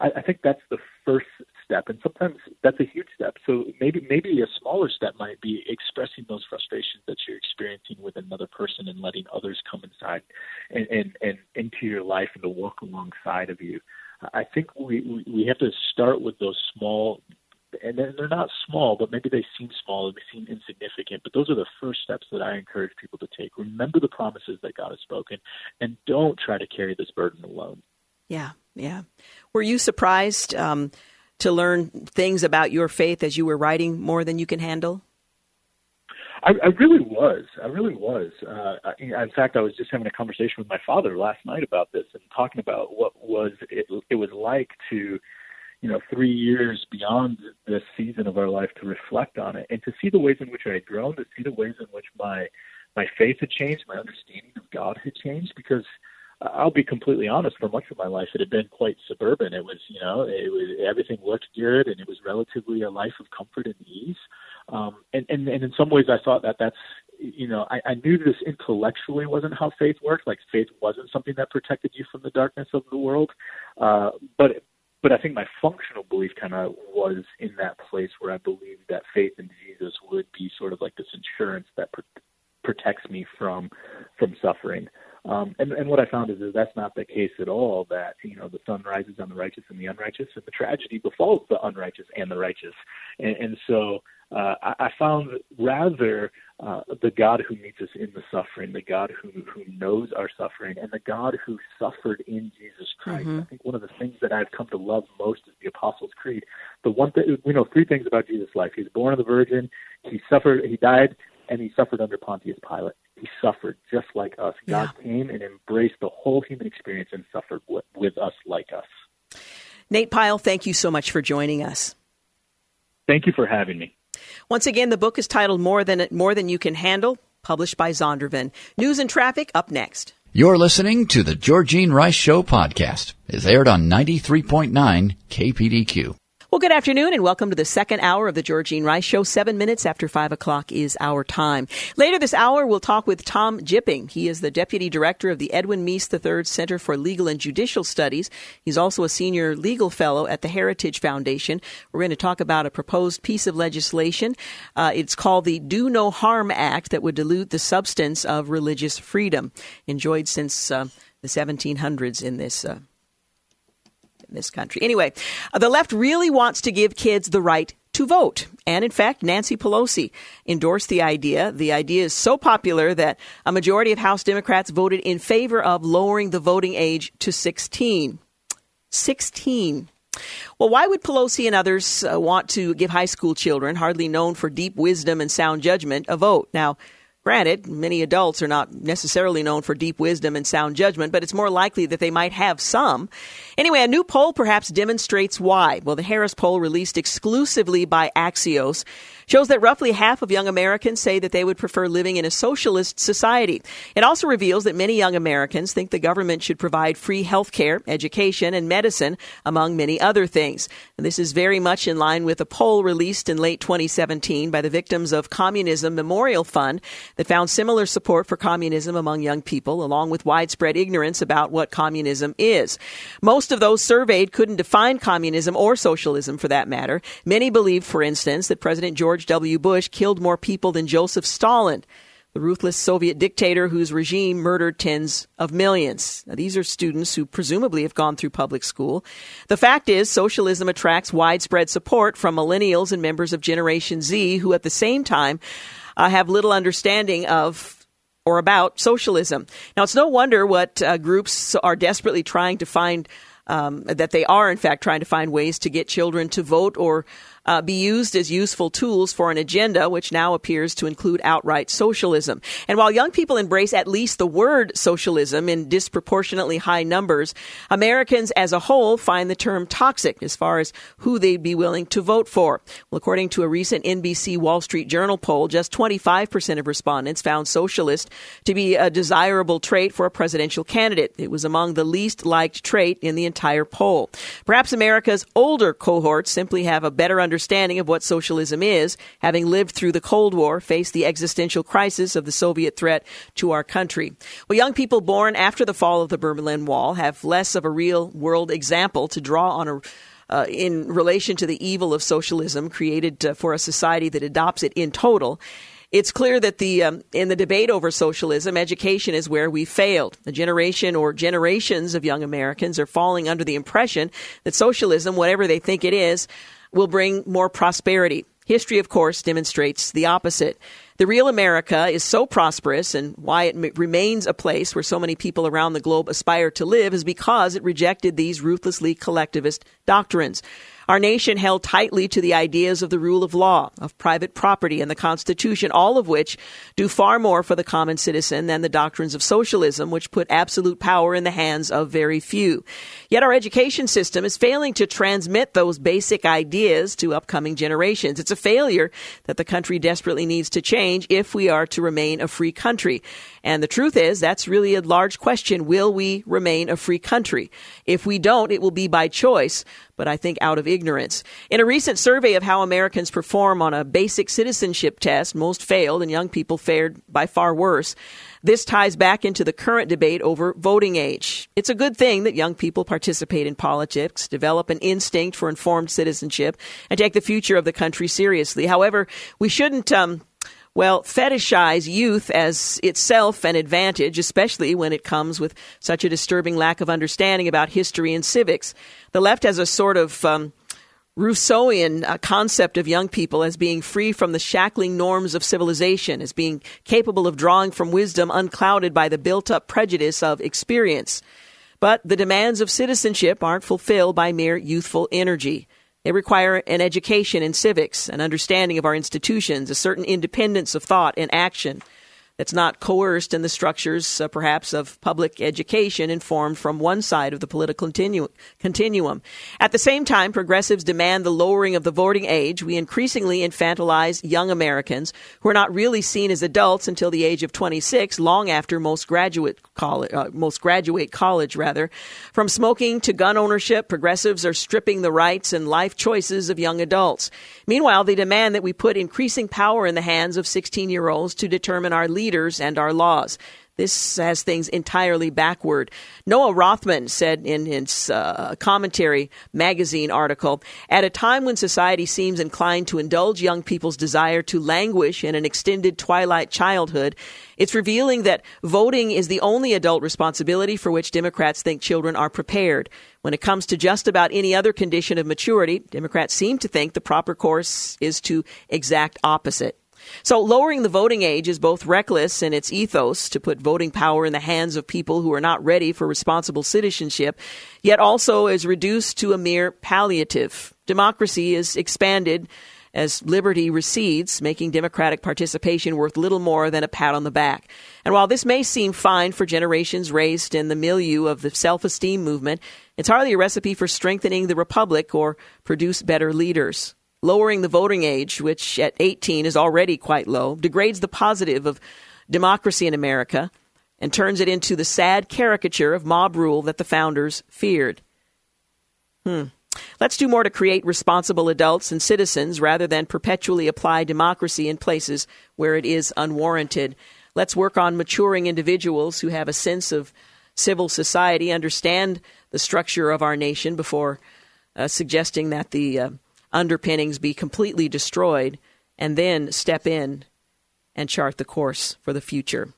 I, I think that's the first step, and sometimes that's a huge step. So maybe maybe a smaller step might be expressing those frustrations that you're experiencing with another person and letting others come inside and and, and into your life and to walk alongside of you. I think we, we we have to start with those small and they're not small, but maybe they seem small and they seem insignificant. But those are the first steps that I encourage people to take. Remember the promises that God has spoken, and don't try to carry this burden alone.
Yeah, yeah. Were you surprised um, to learn things about your faith as you were writing more than you can handle?
I, I really was. I really was. Uh, in fact, I was just having a conversation with my father last night about this and talking about what was it, it was like to you know, three years beyond this season of our life to reflect on it and to see the ways in which I had grown, to see the ways in which my my faith had changed, my understanding of God had changed. Because I'll be completely honest, for much of my life, it had been quite suburban. It was, you know, it was everything looked good, and it was relatively a life of comfort and ease. Um, and, and and in some ways, I thought that that's you know, I, I knew this intellectually wasn't how faith worked. Like faith wasn't something that protected you from the darkness of the world. Uh, but but I think my functional belief kind of was in that place where I believed that faith in Jesus would be sort of like this insurance that pr- protects me from from suffering. Um, and, and what I found is that that's not the case at all. That you know the sun rises on the righteous and the unrighteous, and the tragedy befalls the unrighteous and the righteous. And, and so uh, I, I found rather uh, the God who meets us in the suffering, the God who who knows our suffering, and the God who suffered in Jesus Christ. Mm-hmm. I think one of the things that I've come to love most is the Apostles' Creed. The one thing we know three things about Jesus' life: He's born of the Virgin, He suffered, He died, and He suffered under Pontius Pilate. He suffered just like us. God yeah. came and embraced the whole human experience and suffered with, with us like us.
Nate Pyle, thank you so much for joining us.
Thank you for having me.
Once again, the book is titled More Than More Than You Can Handle, published by Zondervan. News and traffic up next.
You're listening to the Georgene Rice Show podcast. It's aired on 93.9 KPDQ.
Well, good afternoon and welcome to the second hour of the Georgene Rice Show. Seven minutes after five o'clock is our time. Later this hour, we'll talk with Tom Jipping. He is the Deputy Director of the Edwin Meese III Center for Legal and Judicial Studies. He's also a Senior Legal Fellow at the Heritage Foundation. We're going to talk about a proposed piece of legislation. Uh, it's called the Do No Harm Act that would dilute the substance of religious freedom, enjoyed since uh, the 1700s in this uh, in this country. Anyway, uh, the left really wants to give kids the right to vote. And in fact, Nancy Pelosi endorsed the idea. The idea is so popular that a majority of House Democrats voted in favor of lowering the voting age to 16. 16. Well, why would Pelosi and others uh, want to give high school children, hardly known for deep wisdom and sound judgment, a vote? Now, Granted, many adults are not necessarily known for deep wisdom and sound judgment, but it's more likely that they might have some. Anyway, a new poll perhaps demonstrates why. Well, the Harris poll released exclusively by Axios shows that roughly half of young Americans say that they would prefer living in a socialist society. It also reveals that many young Americans think the government should provide free health care, education, and medicine, among many other things. And this is very much in line with a poll released in late 2017 by the Victims of Communism Memorial Fund that found similar support for communism among young people, along with widespread ignorance about what communism is. Most of those surveyed couldn't define communism or socialism for that matter. Many believed, for instance, that President George George W. Bush killed more people than Joseph Stalin, the ruthless Soviet dictator whose regime murdered tens of millions. Now, these are students who presumably have gone through public school. The fact is, socialism attracts widespread support from millennials and members of Generation Z who, at the same time, uh, have little understanding of or about socialism. Now, it's no wonder what uh, groups are desperately trying to find. Um, that they are, in fact, trying to find ways to get children to vote or uh, be used as useful tools for an agenda which now appears to include outright socialism. And while young people embrace at least the word socialism in disproportionately high numbers, Americans as a whole find the term toxic as far as who they'd be willing to vote for. Well, according to a recent NBC Wall Street Journal poll, just 25% of respondents found socialist to be a desirable trait for a presidential candidate. It was among the least liked trait in the entire poll. Perhaps America's older cohorts simply have a better understanding understanding of what socialism is, having lived through the Cold War, faced the existential crisis of the Soviet threat to our country. Well, young people born after the fall of the Berlin Wall have less of a real world example to draw on a uh, in relation to the evil of socialism created uh, for a society that adopts it in total. It's clear that the um, in the debate over socialism, education is where we failed. A generation or generations of young Americans are falling under the impression that socialism, whatever they think it is, will bring more prosperity. History, of course, demonstrates the opposite. The real America is so prosperous, and why it m- remains a place where so many people around the globe aspire to live is because it rejected these ruthlessly collectivist doctrines. Our nation held tightly to the ideas of the rule of law, of private property, and the Constitution, all of which do far more for the common citizen than the doctrines of socialism, which put absolute power in the hands of very few. Yet our education system is failing to transmit those basic ideas to upcoming generations. It's a failure that the country desperately needs to change if we are to remain a free country. And the truth is, that's really a large question. Will we remain a free country? If we don't, it will be by choice but I think out of ignorance. In a recent survey of how Americans perform on a basic citizenship test, most failed and young people fared by far worse. This ties back into the current debate over voting age. It's a good thing that young people participate in politics, develop an instinct for informed citizenship, and take the future of the country seriously. However, we shouldn't um, well, fetishize youth as itself an advantage, especially when it comes with such a disturbing lack of understanding about history and civics. The left has a sort of um, Rousseauian uh, concept of young people as being free from the shackling norms of civilization, as being capable of drawing from wisdom unclouded by the built up prejudice of experience. But the demands of citizenship aren't fulfilled by mere youthful energy. They require an education in civics, an understanding of our institutions, a certain independence of thought and action that's not coerced in the structures, uh, perhaps, of public education informed from one side of the political continu- continuum. At the same time, progressives demand the lowering of the voting age. We increasingly infantilize young Americans who are not really seen as adults until the age of 26, long after most graduate college, uh, most graduate college, rather. From smoking to gun ownership, progressives are stripping the rights and life choices of young adults. Meanwhile, they demand that we put increasing power in the hands of 16 year olds to determine our leaders and our laws. This has things entirely backward. Noah Rothman said in his uh, commentary magazine article At a time when society seems inclined to indulge young people's desire to languish in an extended twilight childhood, it's revealing that voting is the only adult responsibility for which Democrats think children are prepared. When it comes to just about any other condition of maturity, Democrats seem to think the proper course is to exact opposite. So lowering the voting age is both reckless in its ethos to put voting power in the hands of people who are not ready for responsible citizenship, yet also is reduced to a mere palliative. Democracy is expanded as liberty recedes, making democratic participation worth little more than a pat on the back. And while this may seem fine for generations raised in the milieu of the self esteem movement, it's hardly a recipe for strengthening the republic or produce better leaders. Lowering the voting age, which at 18 is already quite low, degrades the positive of democracy in America and turns it into the sad caricature of mob rule that the founders feared. Hmm. Let's do more to create responsible adults and citizens rather than perpetually apply democracy in places where it is unwarranted. Let's work on maturing individuals who have a sense of civil society, understand the structure of our nation before uh, suggesting that the uh, underpinnings be completely destroyed, and then step in and chart the course for the future.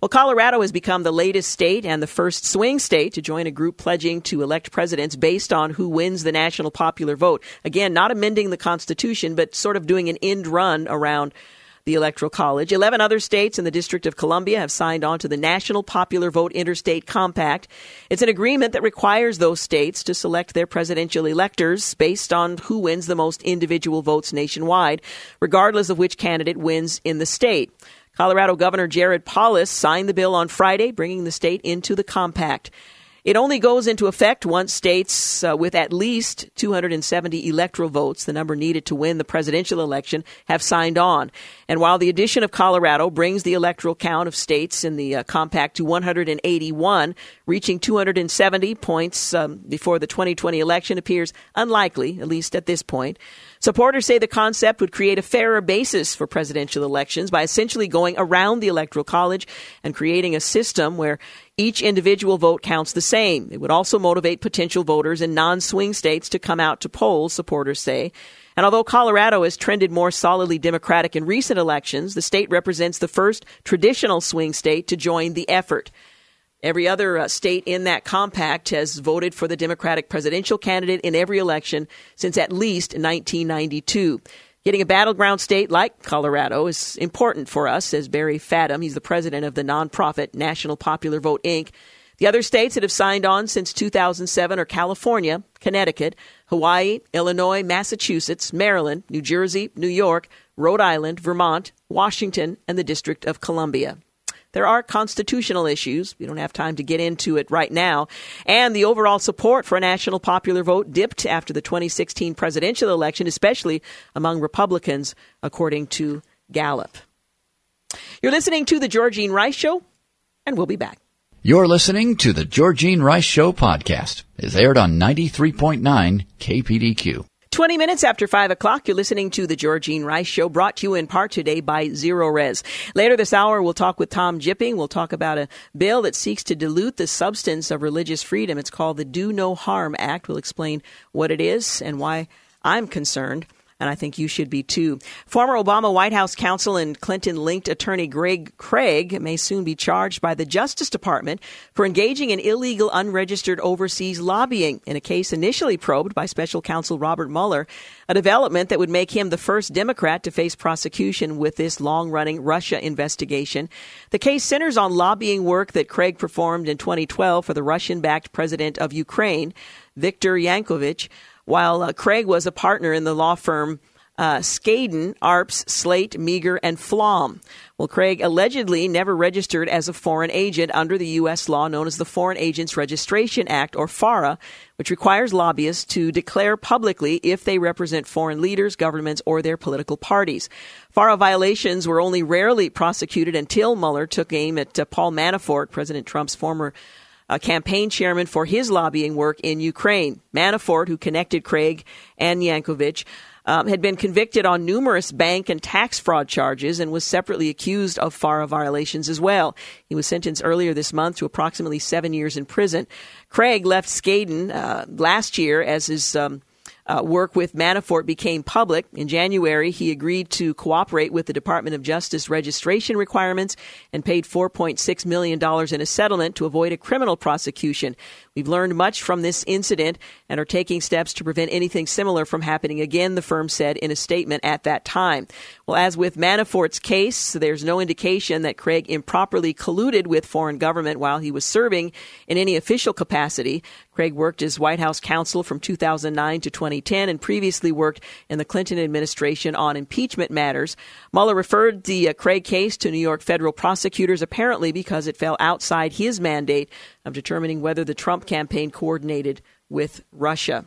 Well, Colorado has become the latest state and the first swing state to join a group pledging to elect presidents based on who wins the national popular vote. Again, not amending the Constitution, but sort of doing an end run around the Electoral College. Eleven other states and the District of Columbia have signed on to the National Popular Vote Interstate Compact. It's an agreement that requires those states to select their presidential electors based on who wins the most individual votes nationwide, regardless of which candidate wins in the state. Colorado Governor Jared Polis signed the bill on Friday, bringing the state into the compact. It only goes into effect once states uh, with at least 270 electoral votes, the number needed to win the presidential election, have signed on. And while the addition of Colorado brings the electoral count of states in the uh, compact to 181, reaching 270 points um, before the 2020 election appears unlikely, at least at this point. Supporters say the concept would create a fairer basis for presidential elections by essentially going around the Electoral College and creating a system where each individual vote counts the same. It would also motivate potential voters in non swing states to come out to polls, supporters say. And although Colorado has trended more solidly Democratic in recent elections, the state represents the first traditional swing state to join the effort. Every other uh, state in that compact has voted for the Democratic presidential candidate in every election since at least 1992. Getting a battleground state like Colorado is important for us, says Barry Fadem. He's the president of the nonprofit National Popular Vote, Inc. The other states that have signed on since 2007 are California, Connecticut, Hawaii, Illinois, Massachusetts, Maryland, New Jersey, New York, Rhode Island, Vermont, Washington, and the District of Columbia. There are constitutional issues. We don't have time to get into it right now. And the overall support for a national popular vote dipped after the 2016 presidential election, especially among Republicans, according to Gallup. You're listening to The Georgene Rice Show, and we'll be back.
You're listening to The Georgene Rice Show podcast. It's aired on 93.9 KPDQ.
20 minutes after 5 o'clock, you're listening to the Georgene Rice Show, brought to you in part today by Zero Res. Later this hour, we'll talk with Tom Jipping. We'll talk about a bill that seeks to dilute the substance of religious freedom. It's called the Do No Harm Act. We'll explain what it is and why I'm concerned and I think you should be too. Former Obama White House counsel and Clinton linked attorney Greg Craig may soon be charged by the Justice Department for engaging in illegal unregistered overseas lobbying in a case initially probed by special counsel Robert Mueller, a development that would make him the first Democrat to face prosecution with this long running Russia investigation. The case centers on lobbying work that Craig performed in 2012 for the Russian backed president of Ukraine, Viktor Yanukovych while uh, Craig was a partner in the law firm uh, Skadden, Arps, Slate, Meagher, and Flom. Well, Craig allegedly never registered as a foreign agent under the U.S. law known as the Foreign Agents Registration Act, or FARA, which requires lobbyists to declare publicly if they represent foreign leaders, governments, or their political parties. FARA violations were only rarely prosecuted until Mueller took aim at uh, Paul Manafort, President Trump's former a campaign chairman for his lobbying work in Ukraine. Manafort, who connected Craig and Yanukovych, um, had been convicted on numerous bank and tax fraud charges and was separately accused of FARA violations as well. He was sentenced earlier this month to approximately seven years in prison. Craig left Skadden uh, last year as his um, uh, work with Manafort became public. In January, he agreed to cooperate with the Department of Justice registration requirements and paid $4.6 million in a settlement to avoid a criminal prosecution. We've learned much from this incident and are taking steps to prevent anything similar from happening again, the firm said in a statement at that time. Well, as with Manafort's case, there's no indication that Craig improperly colluded with foreign government while he was serving in any official capacity. Craig worked as White House counsel from 2009 to 2010 and previously worked in the Clinton administration on impeachment matters. Mueller referred the uh, Craig case to New York federal prosecutors apparently because it fell outside his mandate of determining whether the Trump campaign coordinated with Russia.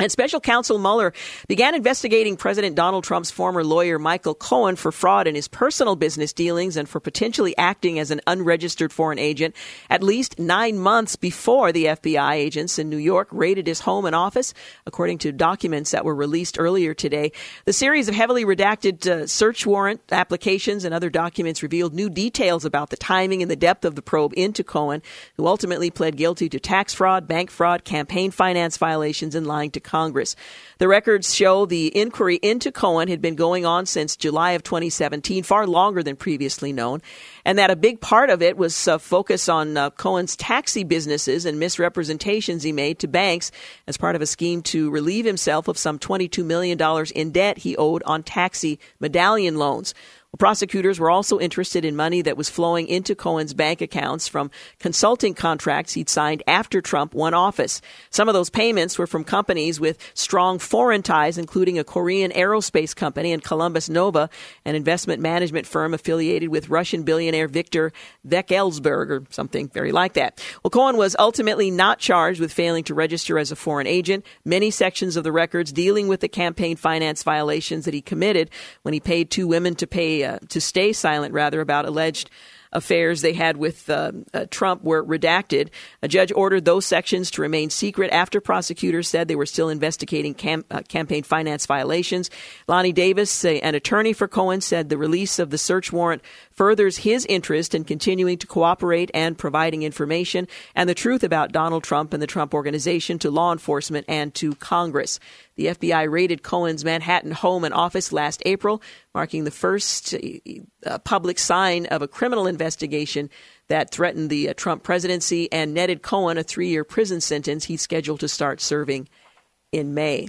And special counsel Mueller began investigating President Donald Trump's former lawyer Michael Cohen for fraud in his personal business dealings and for potentially acting as an unregistered foreign agent at least nine months before the FBI agents in New York raided his home and office, according to documents that were released earlier today. The series of heavily redacted uh, search warrant applications and other documents revealed new details about the timing and the depth of the probe into Cohen, who ultimately pled guilty to tax fraud, bank fraud, campaign finance violations, and lying to Congress. The records show the inquiry into Cohen had been going on since July of 2017, far longer than previously known, and that a big part of it was uh, focus on uh, Cohen's taxi businesses and misrepresentations he made to banks as part of a scheme to relieve himself of some $22 million in debt he owed on taxi medallion loans. Prosecutors were also interested in money that was flowing into Cohen's bank accounts from consulting contracts he'd signed after Trump won office. Some of those payments were from companies with strong foreign ties, including a Korean aerospace company and Columbus Nova, an investment management firm affiliated with Russian billionaire Viktor Vekselberg or something very like that. Well, Cohen was ultimately not charged with failing to register as a foreign agent. Many sections of the records dealing with the campaign finance violations that he committed when he paid two women to pay uh, to stay silent, rather, about alleged affairs they had with uh, uh, Trump were redacted. A judge ordered those sections to remain secret after prosecutors said they were still investigating cam- uh, campaign finance violations. Lanny Davis, an attorney for Cohen, said the release of the search warrant furthers his interest in continuing to cooperate and providing information and the truth about Donald Trump and the Trump organization to law enforcement and to Congress. The FBI raided Cohen's Manhattan home and office last April, marking the first uh, public sign of a criminal investigation that threatened the uh, Trump presidency and netted Cohen a three year prison sentence he's scheduled to start serving in May.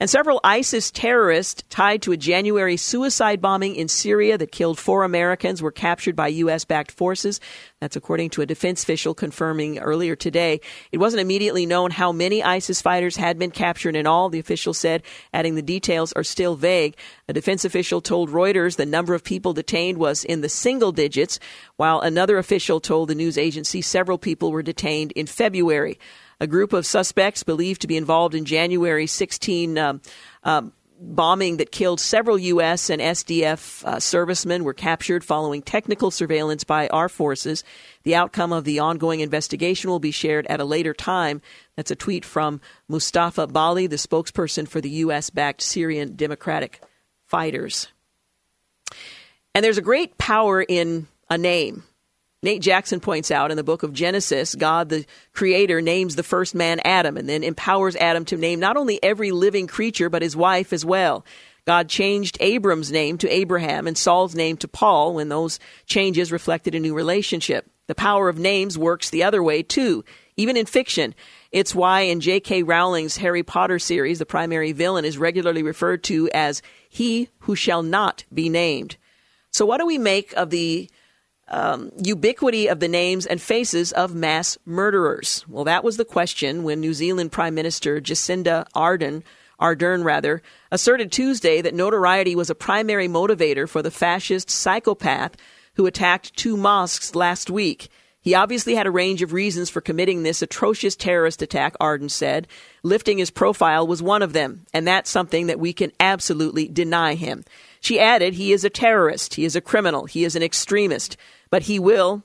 And several ISIS terrorists tied to a January suicide bombing in Syria that killed four Americans were captured by U.S. backed forces. That's according to a defense official confirming earlier today. It wasn't immediately known how many ISIS fighters had been captured in all, the official said, adding the details are still vague. A defense official told Reuters the number of people detained was in the single digits, while another official told the news agency several people were detained in February. A group of suspects believed to be involved in January 16 um, um, bombing that killed several U.S. and SDF uh, servicemen were captured following technical surveillance by our forces. The outcome of the ongoing investigation will be shared at a later time. That's a tweet from Mustafa Bali, the spokesperson for the U.S. backed Syrian Democratic Fighters. And there's a great power in a name. Nate Jackson points out in the book of Genesis, God, the creator, names the first man Adam and then empowers Adam to name not only every living creature, but his wife as well. God changed Abram's name to Abraham and Saul's name to Paul when those changes reflected a new relationship. The power of names works the other way too, even in fiction. It's why in J.K. Rowling's Harry Potter series, the primary villain is regularly referred to as he who shall not be named. So, what do we make of the um, ubiquity of the names and faces of mass murderers? Well, that was the question when New Zealand Prime Minister Jacinda Ardern, Ardern rather, asserted Tuesday that notoriety was a primary motivator for the fascist psychopath who attacked two mosques last week. He obviously had a range of reasons for committing this atrocious terrorist attack, Ardern said. Lifting his profile was one of them, and that's something that we can absolutely deny him. She added, He is a terrorist, he is a criminal, he is an extremist but he will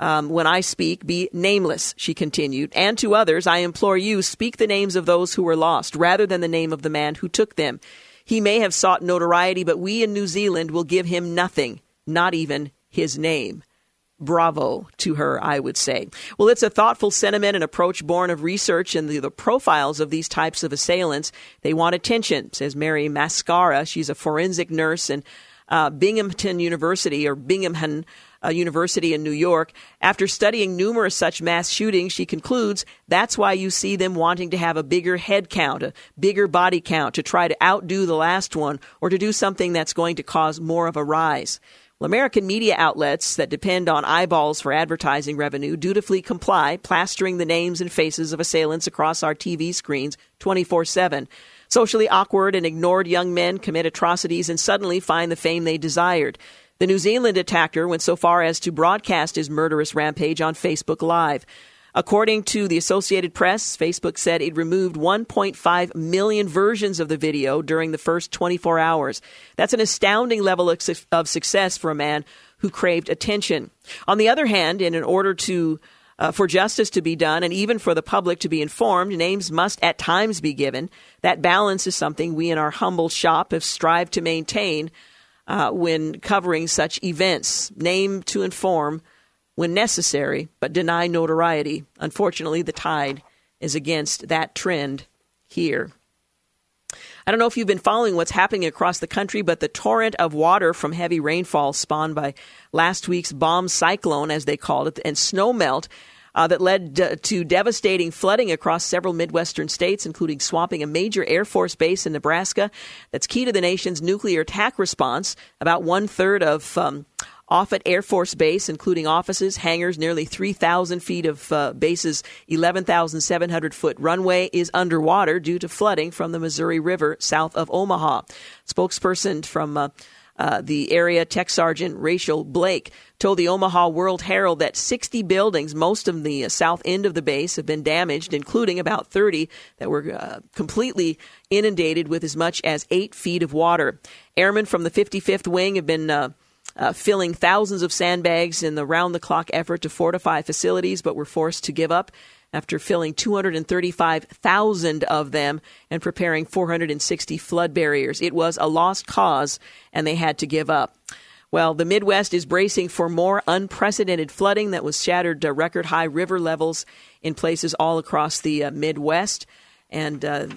um, when I speak, be nameless, she continued. And to others, I implore you, speak the names of those who were lost, rather than the name of the man who took them. He may have sought notoriety, but we in New Zealand will give him nothing, not even his name. Bravo to her, I would say. Well, it's a thoughtful sentiment and approach born of research and the, the profiles of these types of assailants. They want attention, says Mary Muscari. She's a forensic nurse and uh, Binghamton University or Binghamton uh, University in New York. After studying numerous such mass shootings, she concludes that's why you see them wanting to have a bigger head count, a bigger body count to try to outdo the last one or to do something that's going to cause more of a rise. Well, American media outlets that depend on eyeballs for advertising revenue dutifully comply, plastering the names and faces of assailants across our TV screens 24 7. Socially awkward and ignored young men commit atrocities and suddenly find the fame they desired. The New Zealand attacker went so far as to broadcast his murderous rampage on Facebook Live. According to the Associated Press, Facebook said it removed 1.5 million versions of the video during the first 24 hours. That's an astounding level of success for a man who craved attention. On the other hand, in order to uh, for justice to be done and even for the public to be informed, names must at times be given. That balance is something we in our humble shop have strived to maintain uh, when covering such events. Name to inform when necessary, but deny notoriety. Unfortunately, the tide is against that trend here. I don't know if you've been following what's happening across the country, but the torrent of water from heavy rainfall spawned by last week's bomb cyclone, as they called it, and snowmelt uh, that led uh, to devastating flooding across several Midwestern states, including swamping a major Air Force base in Nebraska that's key to the nation's nuclear attack response. About one third of um, Offutt Air Force Base, including offices, hangars, nearly 3,000 feet of uh, base's 11,700 foot runway is underwater due to flooding from the Missouri River south of Omaha. Spokesperson from uh, uh, the area tech sergeant Rachel Blake told the Omaha World Herald that 60 buildings, most of the uh, south end of the base, have been damaged, including about 30 that were uh, completely inundated with as much as eight feet of water. Airmen from the 55th Wing have been uh, uh, filling thousands of sandbags in the round the clock effort to fortify facilities, but were forced to give up after filling 235,000 of them and preparing 460 flood barriers. It was a lost cause, and they had to give up. Well, the Midwest is bracing for more unprecedented flooding that was shattered to record high river levels in places all across the uh, Midwest. And uh,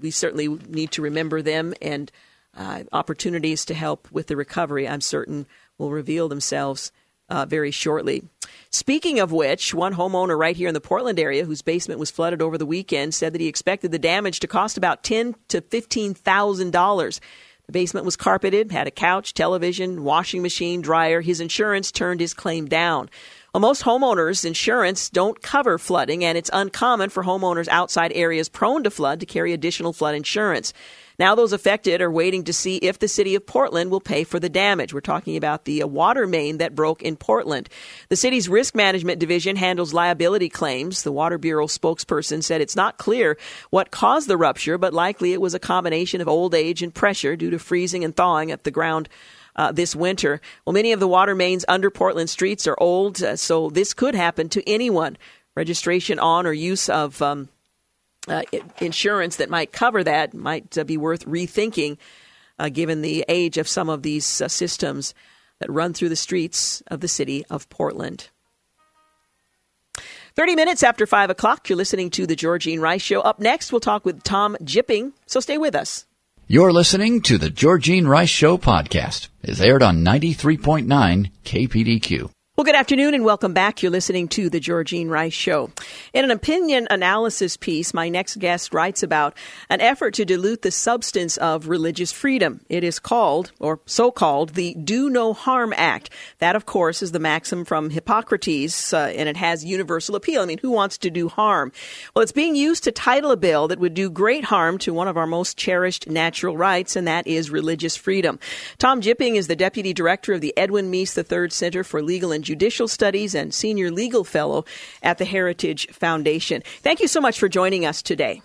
we certainly need to remember them and uh, opportunities to help with the recovery, I'm certain, will reveal themselves uh, very shortly. Speaking of which, one homeowner right here in the Portland area whose basement was flooded over the weekend said that he expected the damage to cost about ten to fifteen thousand dollars. The basement was carpeted, had a couch, television, washing machine, dryer. His insurance turned his claim down. Well, most homeowners' insurance don't cover flooding, and it's uncommon for homeowners outside areas prone to flood to carry additional flood insurance. Now, those affected are waiting to see if the city of Portland will pay for the damage. We're talking about the uh, water main that broke in Portland. The city's risk management division handles liability claims. The Water Bureau spokesperson said it's not clear what caused the rupture, but likely it was a combination of old age and pressure due to freezing and thawing at the ground. Uh, this winter. Well, many of the water mains under Portland streets are old, uh, so this could happen to anyone. Registration on or use of um, uh, insurance that might cover that might uh, be worth rethinking, uh, given the age of some of these uh, systems that run through the streets of the city of Portland. 30 minutes after 5 o'clock, you're listening to The Georgene Rice Show. Up next, we'll talk with Tom Jipping, so stay with us.
You're listening to The Georgene Rice Show podcast. It's aired on 93.9 KPDQ.
Well, good afternoon and welcome back. You're listening to the Georgene Rice Show. In an opinion analysis piece, my next guest writes about an effort to dilute the substance of religious freedom. It is called, or so called, the Do No Harm Act. That, of course, is the maxim from Hippocrates, uh, and it has universal appeal. I mean, who wants to do harm? Well, it's being used to title a bill that would do great harm to one of our most cherished natural rights, and that is religious freedom. Tom Jipping is the deputy director of the Edwin Meese III Center for Legal and Judicial Studies and Senior Legal Fellow at the Heritage Foundation. Thank you so much for joining us today.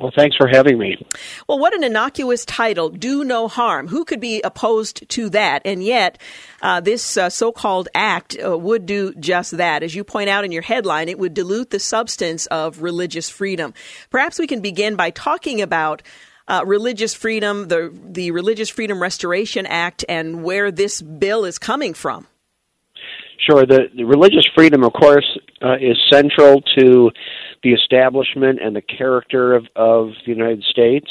Well, thanks for having me.
Well, what an innocuous title, Do No Harm. Who could be opposed to that? And yet, uh, this uh, so called act uh, would do just that. As you point out in your headline, it would dilute the substance of religious freedom. Perhaps we can begin by talking about. Uh, religious freedom, the the Religious Freedom Restoration Act, and where this bill is coming from.
Sure. The, the religious freedom, of course, uh, is central to the establishment and the character of, of the United States.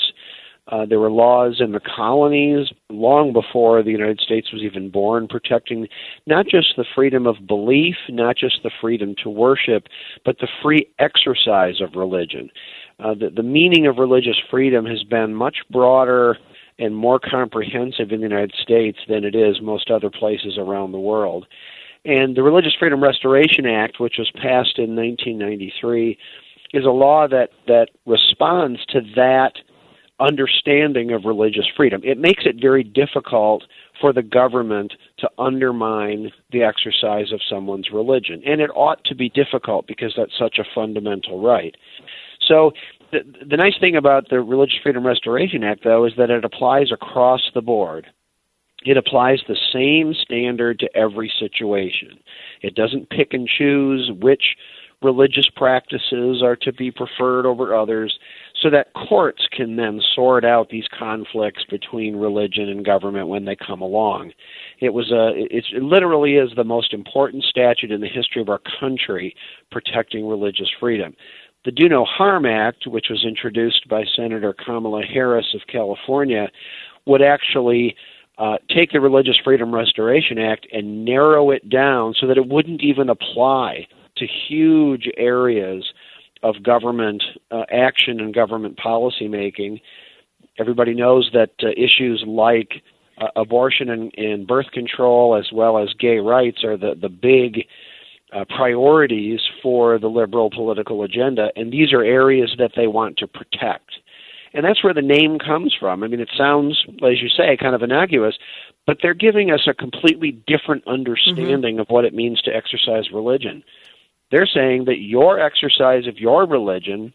Uh, there were laws in the colonies long before the United States was even born protecting not just the freedom of belief, not just the freedom to worship, but the free exercise of religion. Uh, the, the meaning of religious freedom has been much broader and more comprehensive in the United States than it is most other places around the world. And the Religious Freedom Restoration Act, which was passed in 1993, is a law that, that responds to that understanding of religious freedom. It makes it very difficult for the government to undermine the exercise of someone's religion. And it ought to be difficult because that's such a fundamental right. So, the, the nice thing about the Religious Freedom Restoration Act, though, is that it applies across the board it applies the same standard to every situation. It doesn't pick and choose which religious practices are to be preferred over others so that courts can then sort out these conflicts between religion and government when they come along. It was a it literally is the most important statute in the history of our country protecting religious freedom. The Do No Harm Act, which was introduced by Senator Kamala Harris of California, would actually uh, take the Religious Freedom Restoration Act and narrow it down so that it wouldn't even apply to huge areas of government uh, action and government policy making. Everybody knows that uh, issues like uh, abortion and, and, birth control, as well as gay rights, are the, the big uh, priorities for the liberal political agenda, and these are areas that they want to protect. And that's where the name comes from. I mean, it sounds, as you say, kind of innocuous, but they're giving us a completely different understanding mm-hmm. of what it means to exercise religion. They're saying that your exercise of your religion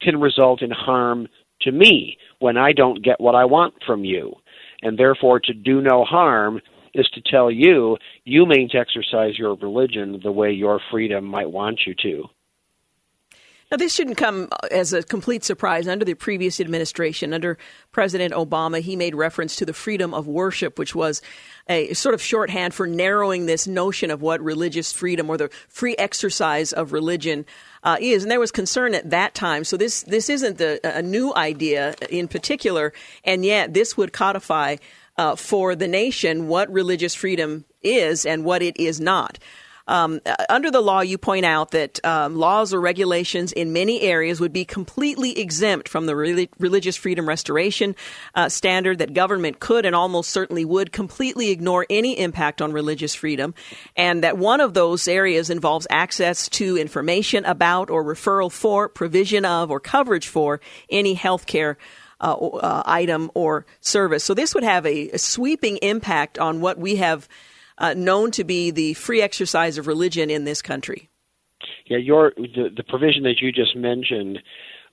can result in harm to me when I don't get what I want from you. And therefore, to do no harm is to tell you you may exercise your religion the way your freedom might want you to.
Now, this shouldn't come as a complete surprise. Under the previous administration, under President Obama, he made reference to the freedom of worship, which was a sort of shorthand for narrowing this notion of what religious freedom or the free exercise of religion uh, is. And there was concern at that time. So this this isn't the, a new idea in particular, and yet this would codify uh, for the nation what religious freedom is and what it is not. Um, uh, under the law, you point out that um, laws or regulations in many areas would be completely exempt from the re- religious freedom restoration uh, standard, that government could and almost certainly would completely ignore any impact on religious freedom, and that one of those areas involves access to information about or referral for, provision of, or coverage for any health care. Uh, uh, item or service. So this would have a, a sweeping impact on what we have uh, known to be the free exercise of religion in this country.
Yeah, your the, the provision that you just mentioned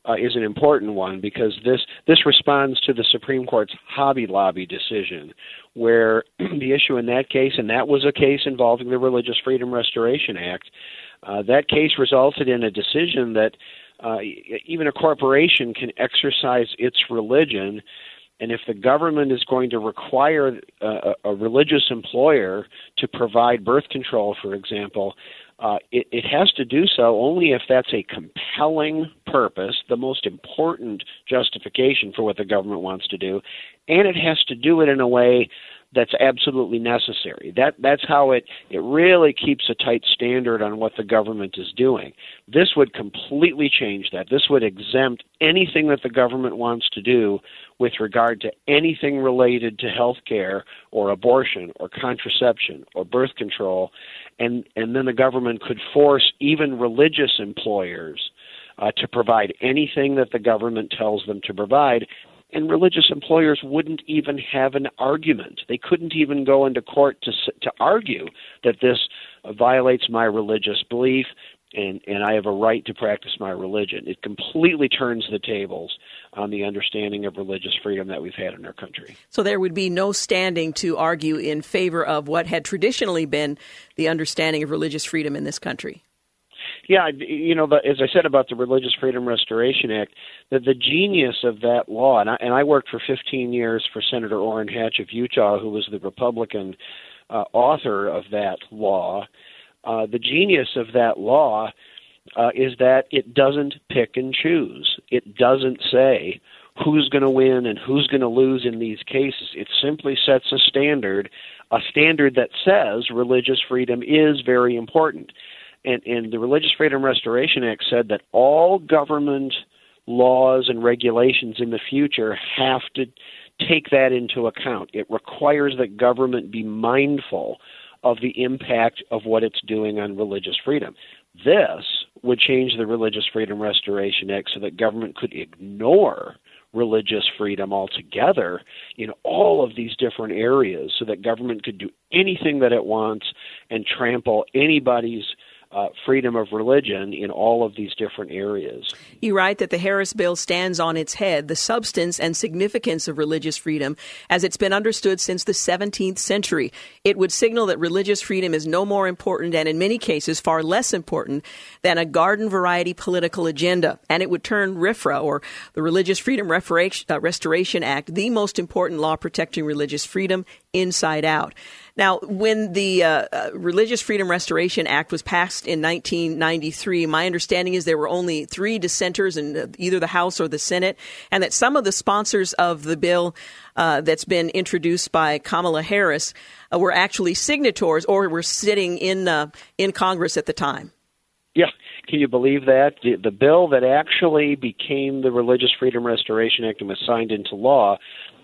uh, is an important one because this this responds to the Supreme Court's Hobby Lobby decision, where (clears throat) the issue in that case, and that was a case involving the Religious Freedom Restoration Act, uh, that case resulted in a decision that uh, even a corporation can exercise its religion and if the government is going to require a, a religious employer to provide birth control, for example, uh, it, it has to do so only if that's a compelling purpose, the most important justification for what the government wants to do, and it has to do it in a way that's absolutely necessary. That that's how it it really keeps a tight standard on what the government is doing. This would completely change that. This would exempt anything that the government wants to do with regard to anything related to health care or abortion or contraception or birth control. And and then the government could force even religious employers uh, to provide anything that the government tells them to provide. And religious employers wouldn't even have an argument. They couldn't even go into court to to argue that this violates my religious belief and and I have a right to practice my religion. It completely turns the tables on the understanding of religious freedom that we've had in our country.
So there would be no standing to argue in favor of what had traditionally been the understanding of religious freedom in this country.
Yeah, you know, as I said about the Religious Freedom Restoration Act, the, the genius of that law, and I, and I worked for 15 years for Senator Orrin Hatch of Utah, who was the Republican uh, author of that law uh, the genius of that law uh, is that it doesn't pick and choose. It doesn't say who's going to win and who's going to lose in these cases. It simply sets a standard, a standard that says religious freedom is very important. And, and the Religious Freedom Restoration Act said that all government laws and regulations in the future have to take that into account. It requires that government be mindful of the impact of what it's doing on religious freedom. This would change the Religious Freedom Restoration Act so that government could ignore religious freedom altogether in all of these different areas so that government could do anything that it wants and trample anybody's uh, freedom of religion in all of these different areas.
You write that the Harris bill stands on its head the substance and significance of religious freedom as it's been understood since the 17th century. It would signal that religious freedom is no more important and, in many cases, far less important than a garden variety political agenda. And it would turn RFRA, or the Religious Freedom uh, Restoration Act, the most important law protecting religious freedom, inside out. Now, when the uh, uh, Religious Freedom Restoration Act was passed in 1993, my understanding is there were only three dissenters in uh, either the House or the Senate, and that some of the sponsors of the bill uh, that's been introduced by Kamala Harris uh, were actually signatories or were sitting in uh, in Congress at the time.
Yeah, can you believe that? The, the bill that actually became the Religious Freedom Restoration Act and was signed into law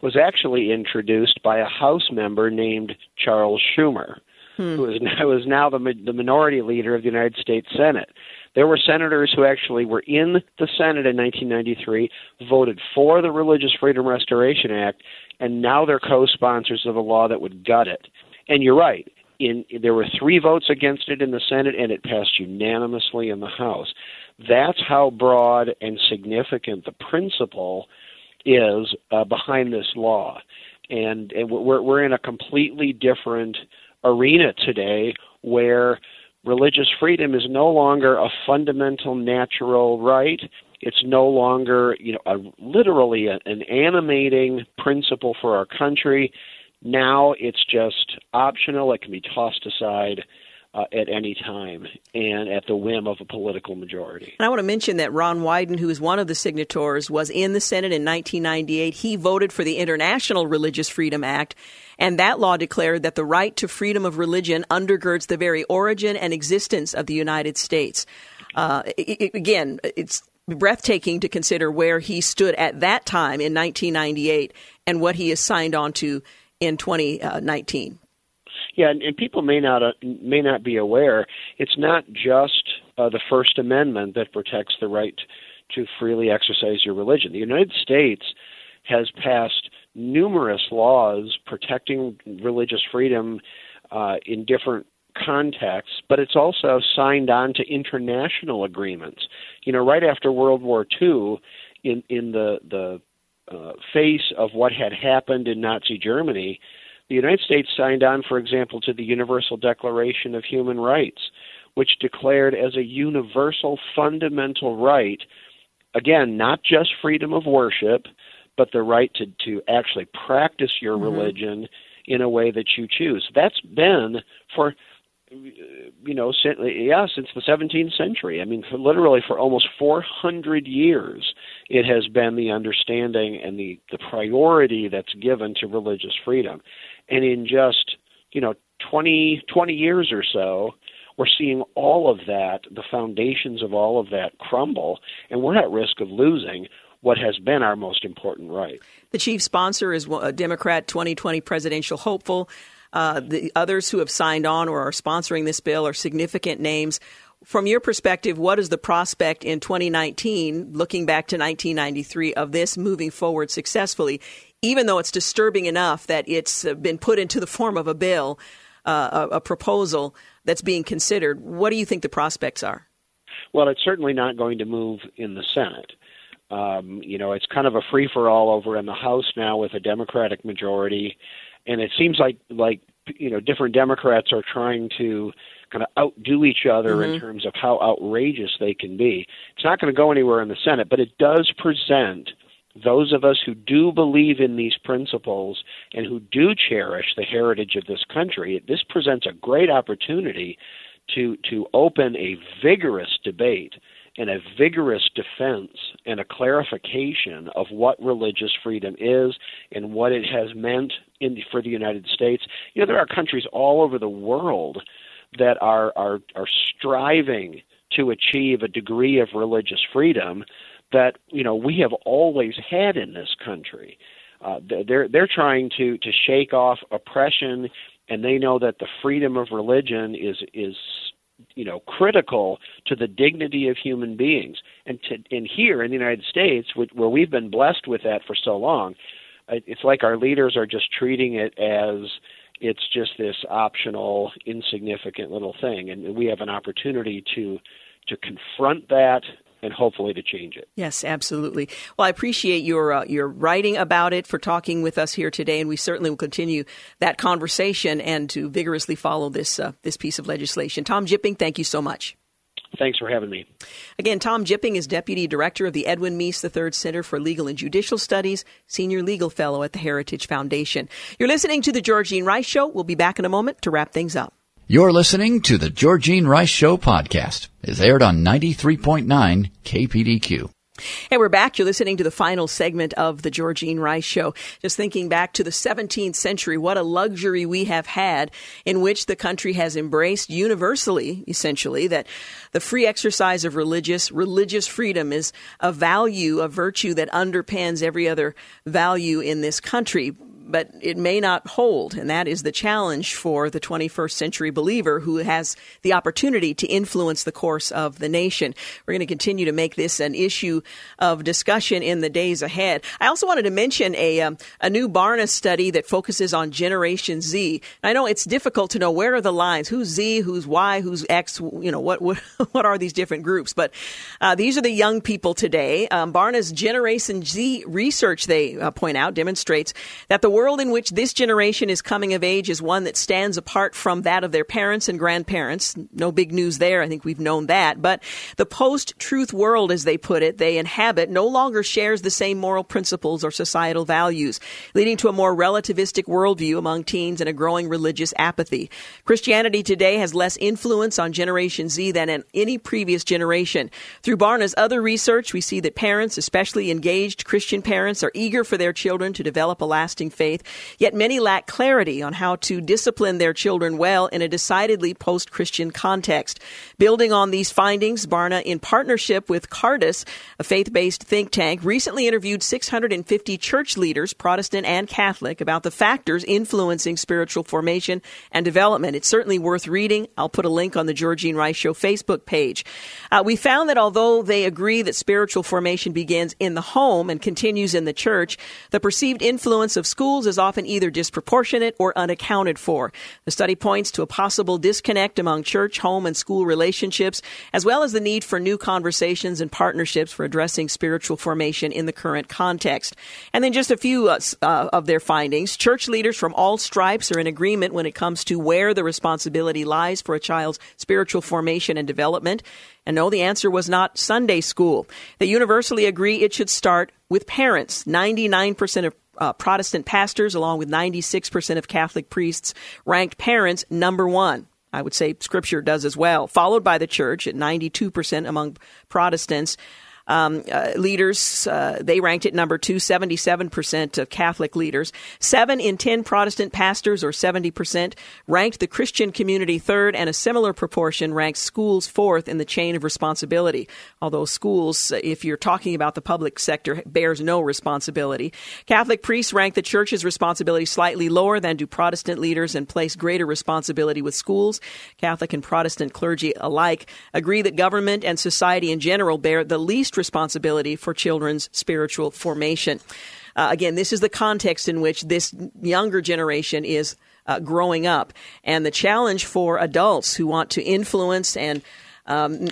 was actually introduced by a House member named Charles Schumer, hmm. who is (laughs) now, is now the, the minority leader of the United States Senate. There were senators who actually were in the Senate in 1993, voted for the Religious Freedom Restoration Act, and now they're co-sponsors of a law that would gut it. And you're right. In, there were three votes against it in the Senate, and it passed unanimously in the House. That's how broad and significant the principle is uh, behind this law, and, and we're we're in a completely different arena today where religious freedom is no longer a fundamental natural right. It's no longer, you know, a, literally a, an animating principle for our country. Now it's just optional. It can be tossed aside uh, at any time and at the whim of a political majority.
And I want to mention that Ron Wyden, who is one of the signatories, was in the Senate in 1998. He voted for the International Religious Freedom Act, and that law declared that the right to freedom of religion undergirds the very origin and existence of the United States. Uh, it, it, again, it's breathtaking to consider where he stood at that time in 1998 and what he has signed on to in 2019.
Yeah, and, and people may not uh, may not be aware. It's not just uh, the First Amendment that protects the right to freely exercise your religion. The United States has passed numerous laws protecting religious freedom uh, in different contexts, but it's also signed on to international agreements. You know, right after World War II, in in the the uh, face of what had happened in Nazi Germany, the United States signed on, for example, to the Universal Declaration of Human Rights, which declared as a universal fundamental right, again, not just freedom of worship, but the right to, to actually practice your mm-hmm. religion in a way that you choose. That's been for you know, since, yeah, since the 17th century. I mean, for literally for almost 400 years, it has been the understanding and the the priority that's given to religious freedom and in just you know 20 20 years or so we're seeing all of that the foundations of all of that crumble and we're at risk of losing what has been our most important right.
The chief sponsor is a democrat 2020 presidential hopeful. Uh, the others who have signed on or are sponsoring this bill are significant names. From your perspective, what is the prospect in 2019, looking back to 1993, of this moving forward successfully, even though it's disturbing enough that it's been put into the form of a bill, uh, a, a proposal that's being considered? What do you think the prospects are?
Well, it's certainly not going to move in the Senate. Um, you know, it's kind of a free for all over in the House now with a Democratic majority, and it seems like like you know different Democrats are trying to kind of outdo each other mm-hmm. in terms of how outrageous they can be. It's not going to go anywhere in the Senate, but it does present those of us who do believe in these principles and who do cherish the heritage of this country. This presents a great opportunity to to open a vigorous debate and a vigorous defense and a clarification of what religious freedom is and what it has meant in, for the United States. You know, there are countries all over the world that are are are striving to achieve a degree of religious freedom that you know we have always had in this country. Uh, they're they're trying to to shake off oppression, and they know that the freedom of religion is is you know critical to the dignity of human beings. And to and here in the United States, where we've been blessed with that for so long, it's like our leaders are just treating it as it's just this optional, insignificant little thing, and we have an opportunity to to confront that and hopefully to change it.
Yes, absolutely. Well, I appreciate your uh, your writing about it for talking with us here today, and we certainly will continue that conversation and to vigorously follow this uh, this piece of legislation. Tom Jipping, thank you so much.
Thanks for having me.
Again, Tom Jipping is Deputy Director of the Edwin Meese III Center for Legal and Judicial Studies, Senior Legal Fellow at the Heritage Foundation. You're listening to The Georgene Rice Show. We'll be back in a moment to wrap things up.
You're listening to The Georgene Rice Show podcast. It's aired on 93.9 KPDQ.
Hey, we're back. You're listening to the final segment of the Georgene Rice Show. Just thinking back to the 17th century, what a luxury we have had in which the country has embraced universally, essentially, that the free exercise of religious, religious freedom is a value, a virtue that underpins every other value in this country but it may not hold. And that is the challenge for the 21st century believer who has the opportunity to influence the course of the nation. We're going to continue to make this an issue of discussion in the days ahead. I also wanted to mention a, um, a new Barna study that focuses on Generation Z. I know it's difficult to know where are the lines, who's Z, who's Y, who's X, you know, what, (laughs) what, what are these different groups? But uh, these are the young people today. Um, Barna's Generation Z research, they uh, point out, demonstrates that the world in which this generation is coming of age is one that stands apart from that of their parents and grandparents. No big news there. I think we've known that. But the post truth world, as they put it, they inhabit no longer shares the same moral principles or societal values, leading to a more relativistic worldview among teens and a growing religious apathy. Christianity today has less influence on Generation Z than in any previous generation. Through Barna's other research, we see that parents, especially engaged Christian parents, are eager for their children to develop a lasting faith. Yet many lack clarity on how to discipline their children well in a decidedly post Christian context. Building on these findings, Barna, in partnership with Cardus, a faith based think tank, recently interviewed 650 church leaders, Protestant and Catholic, about the factors influencing spiritual formation and development. It's certainly worth reading. I'll put a link on the Georgene Rice Show Facebook page. Uh, we found that although they agree that spiritual formation begins in the home and continues in the church, the perceived influence of schools is often either disproportionate or unaccounted for. The study points to a possible disconnect among church, home, and school relationships, as well as the need for new conversations and partnerships for addressing spiritual formation in the current context. And then just a few uh, uh, of their findings. Church leaders from all stripes are in agreement when it comes to where the responsibility lies for a child's spiritual formation and development. And no, the answer was not Sunday school. They universally agree it should start with parents. 99% of uh, Protestant pastors, along with 96% of Catholic priests, ranked parents number one. I would say Scripture does as well, followed by the church at 92% among Protestants um, uh, leaders, uh, they ranked it number two, 77% of Catholic leaders. Seven in 10 Protestant pastors, or 70%, ranked the Christian community third, and a similar proportion ranked schools fourth in the chain of responsibility. Although schools, if you're talking about the public sector, bears no responsibility. Catholic priests rank the church's responsibility slightly lower than do Protestant leaders and place greater responsibility with schools. Catholic and Protestant clergy alike agree that government and society in general bear the least responsibility for children's spiritual formation. Uh, again, this is the context in which this younger generation is uh, growing up. And the challenge for adults who want to influence and um,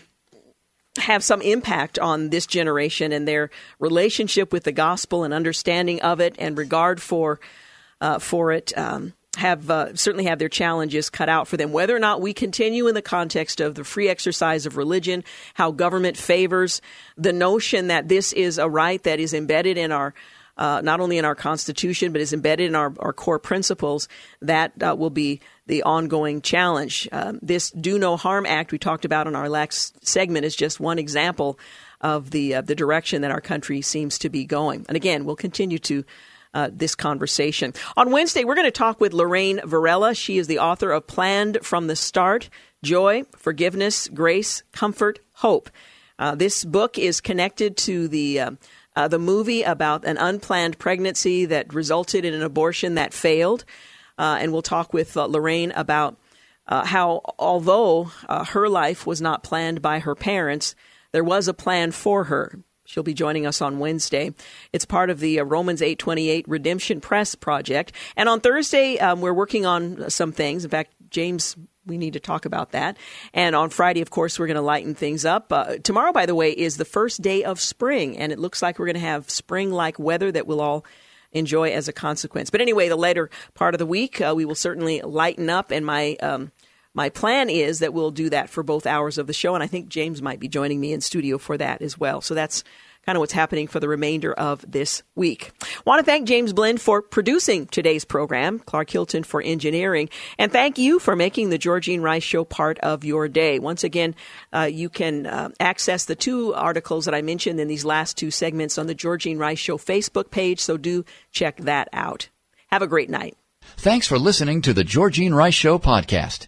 have some impact on this generation and their relationship with the gospel and understanding of it and regard for uh, for it. Um, have uh, certainly have their challenges cut out for them. Whether or not we continue in the context of the free exercise of religion, how government favors the notion that this is a right that is embedded in our uh, not only in our Constitution, but is embedded in our, our core principles, that uh, will be the ongoing challenge. Um, this Do No Harm Act we talked about in our last segment is just one example of the uh, the direction that our country seems to be going. And again, we'll continue to uh, this conversation. On Wednesday, we're going to talk with Lorraine Varela. She is the author of Planned from the Start Joy, Forgiveness, Grace, Comfort, Hope. Uh, this book is connected to the uh, uh, the movie about an unplanned pregnancy that resulted in an abortion that failed. Uh, and we'll talk with uh, Lorraine about how, although her life was not planned by her parents, there was a plan for her. She'll be joining us on Wednesday. It's part of the uh, Romans 828 Redemption Press project. And on Thursday, um, we're working on some things. In fact, James we need to talk about that. And on Friday, of course, we're going to lighten things up. Uh, tomorrow, by the way, is the first day of spring, and it looks like we're going to have spring like weather that we'll all enjoy as a consequence. But anyway, the later part of the week, uh, we will certainly lighten up, and my. Um, my plan is that we'll do that for both hours of the show, and I think James might be joining me in studio for that as well. So that's kind of what's happening for the remainder of this week. Want to thank James Blend for producing today's program, Clark Hilton for engineering, and thank you for making the Georgene Rice Show part of your day. Once again, uh, you can uh, access the two articles that I mentioned in these last two segments on the Georgene Rice Show Facebook page, so do check that out. Have a great night.
Thanks for listening to the Georgene Rice Show podcast.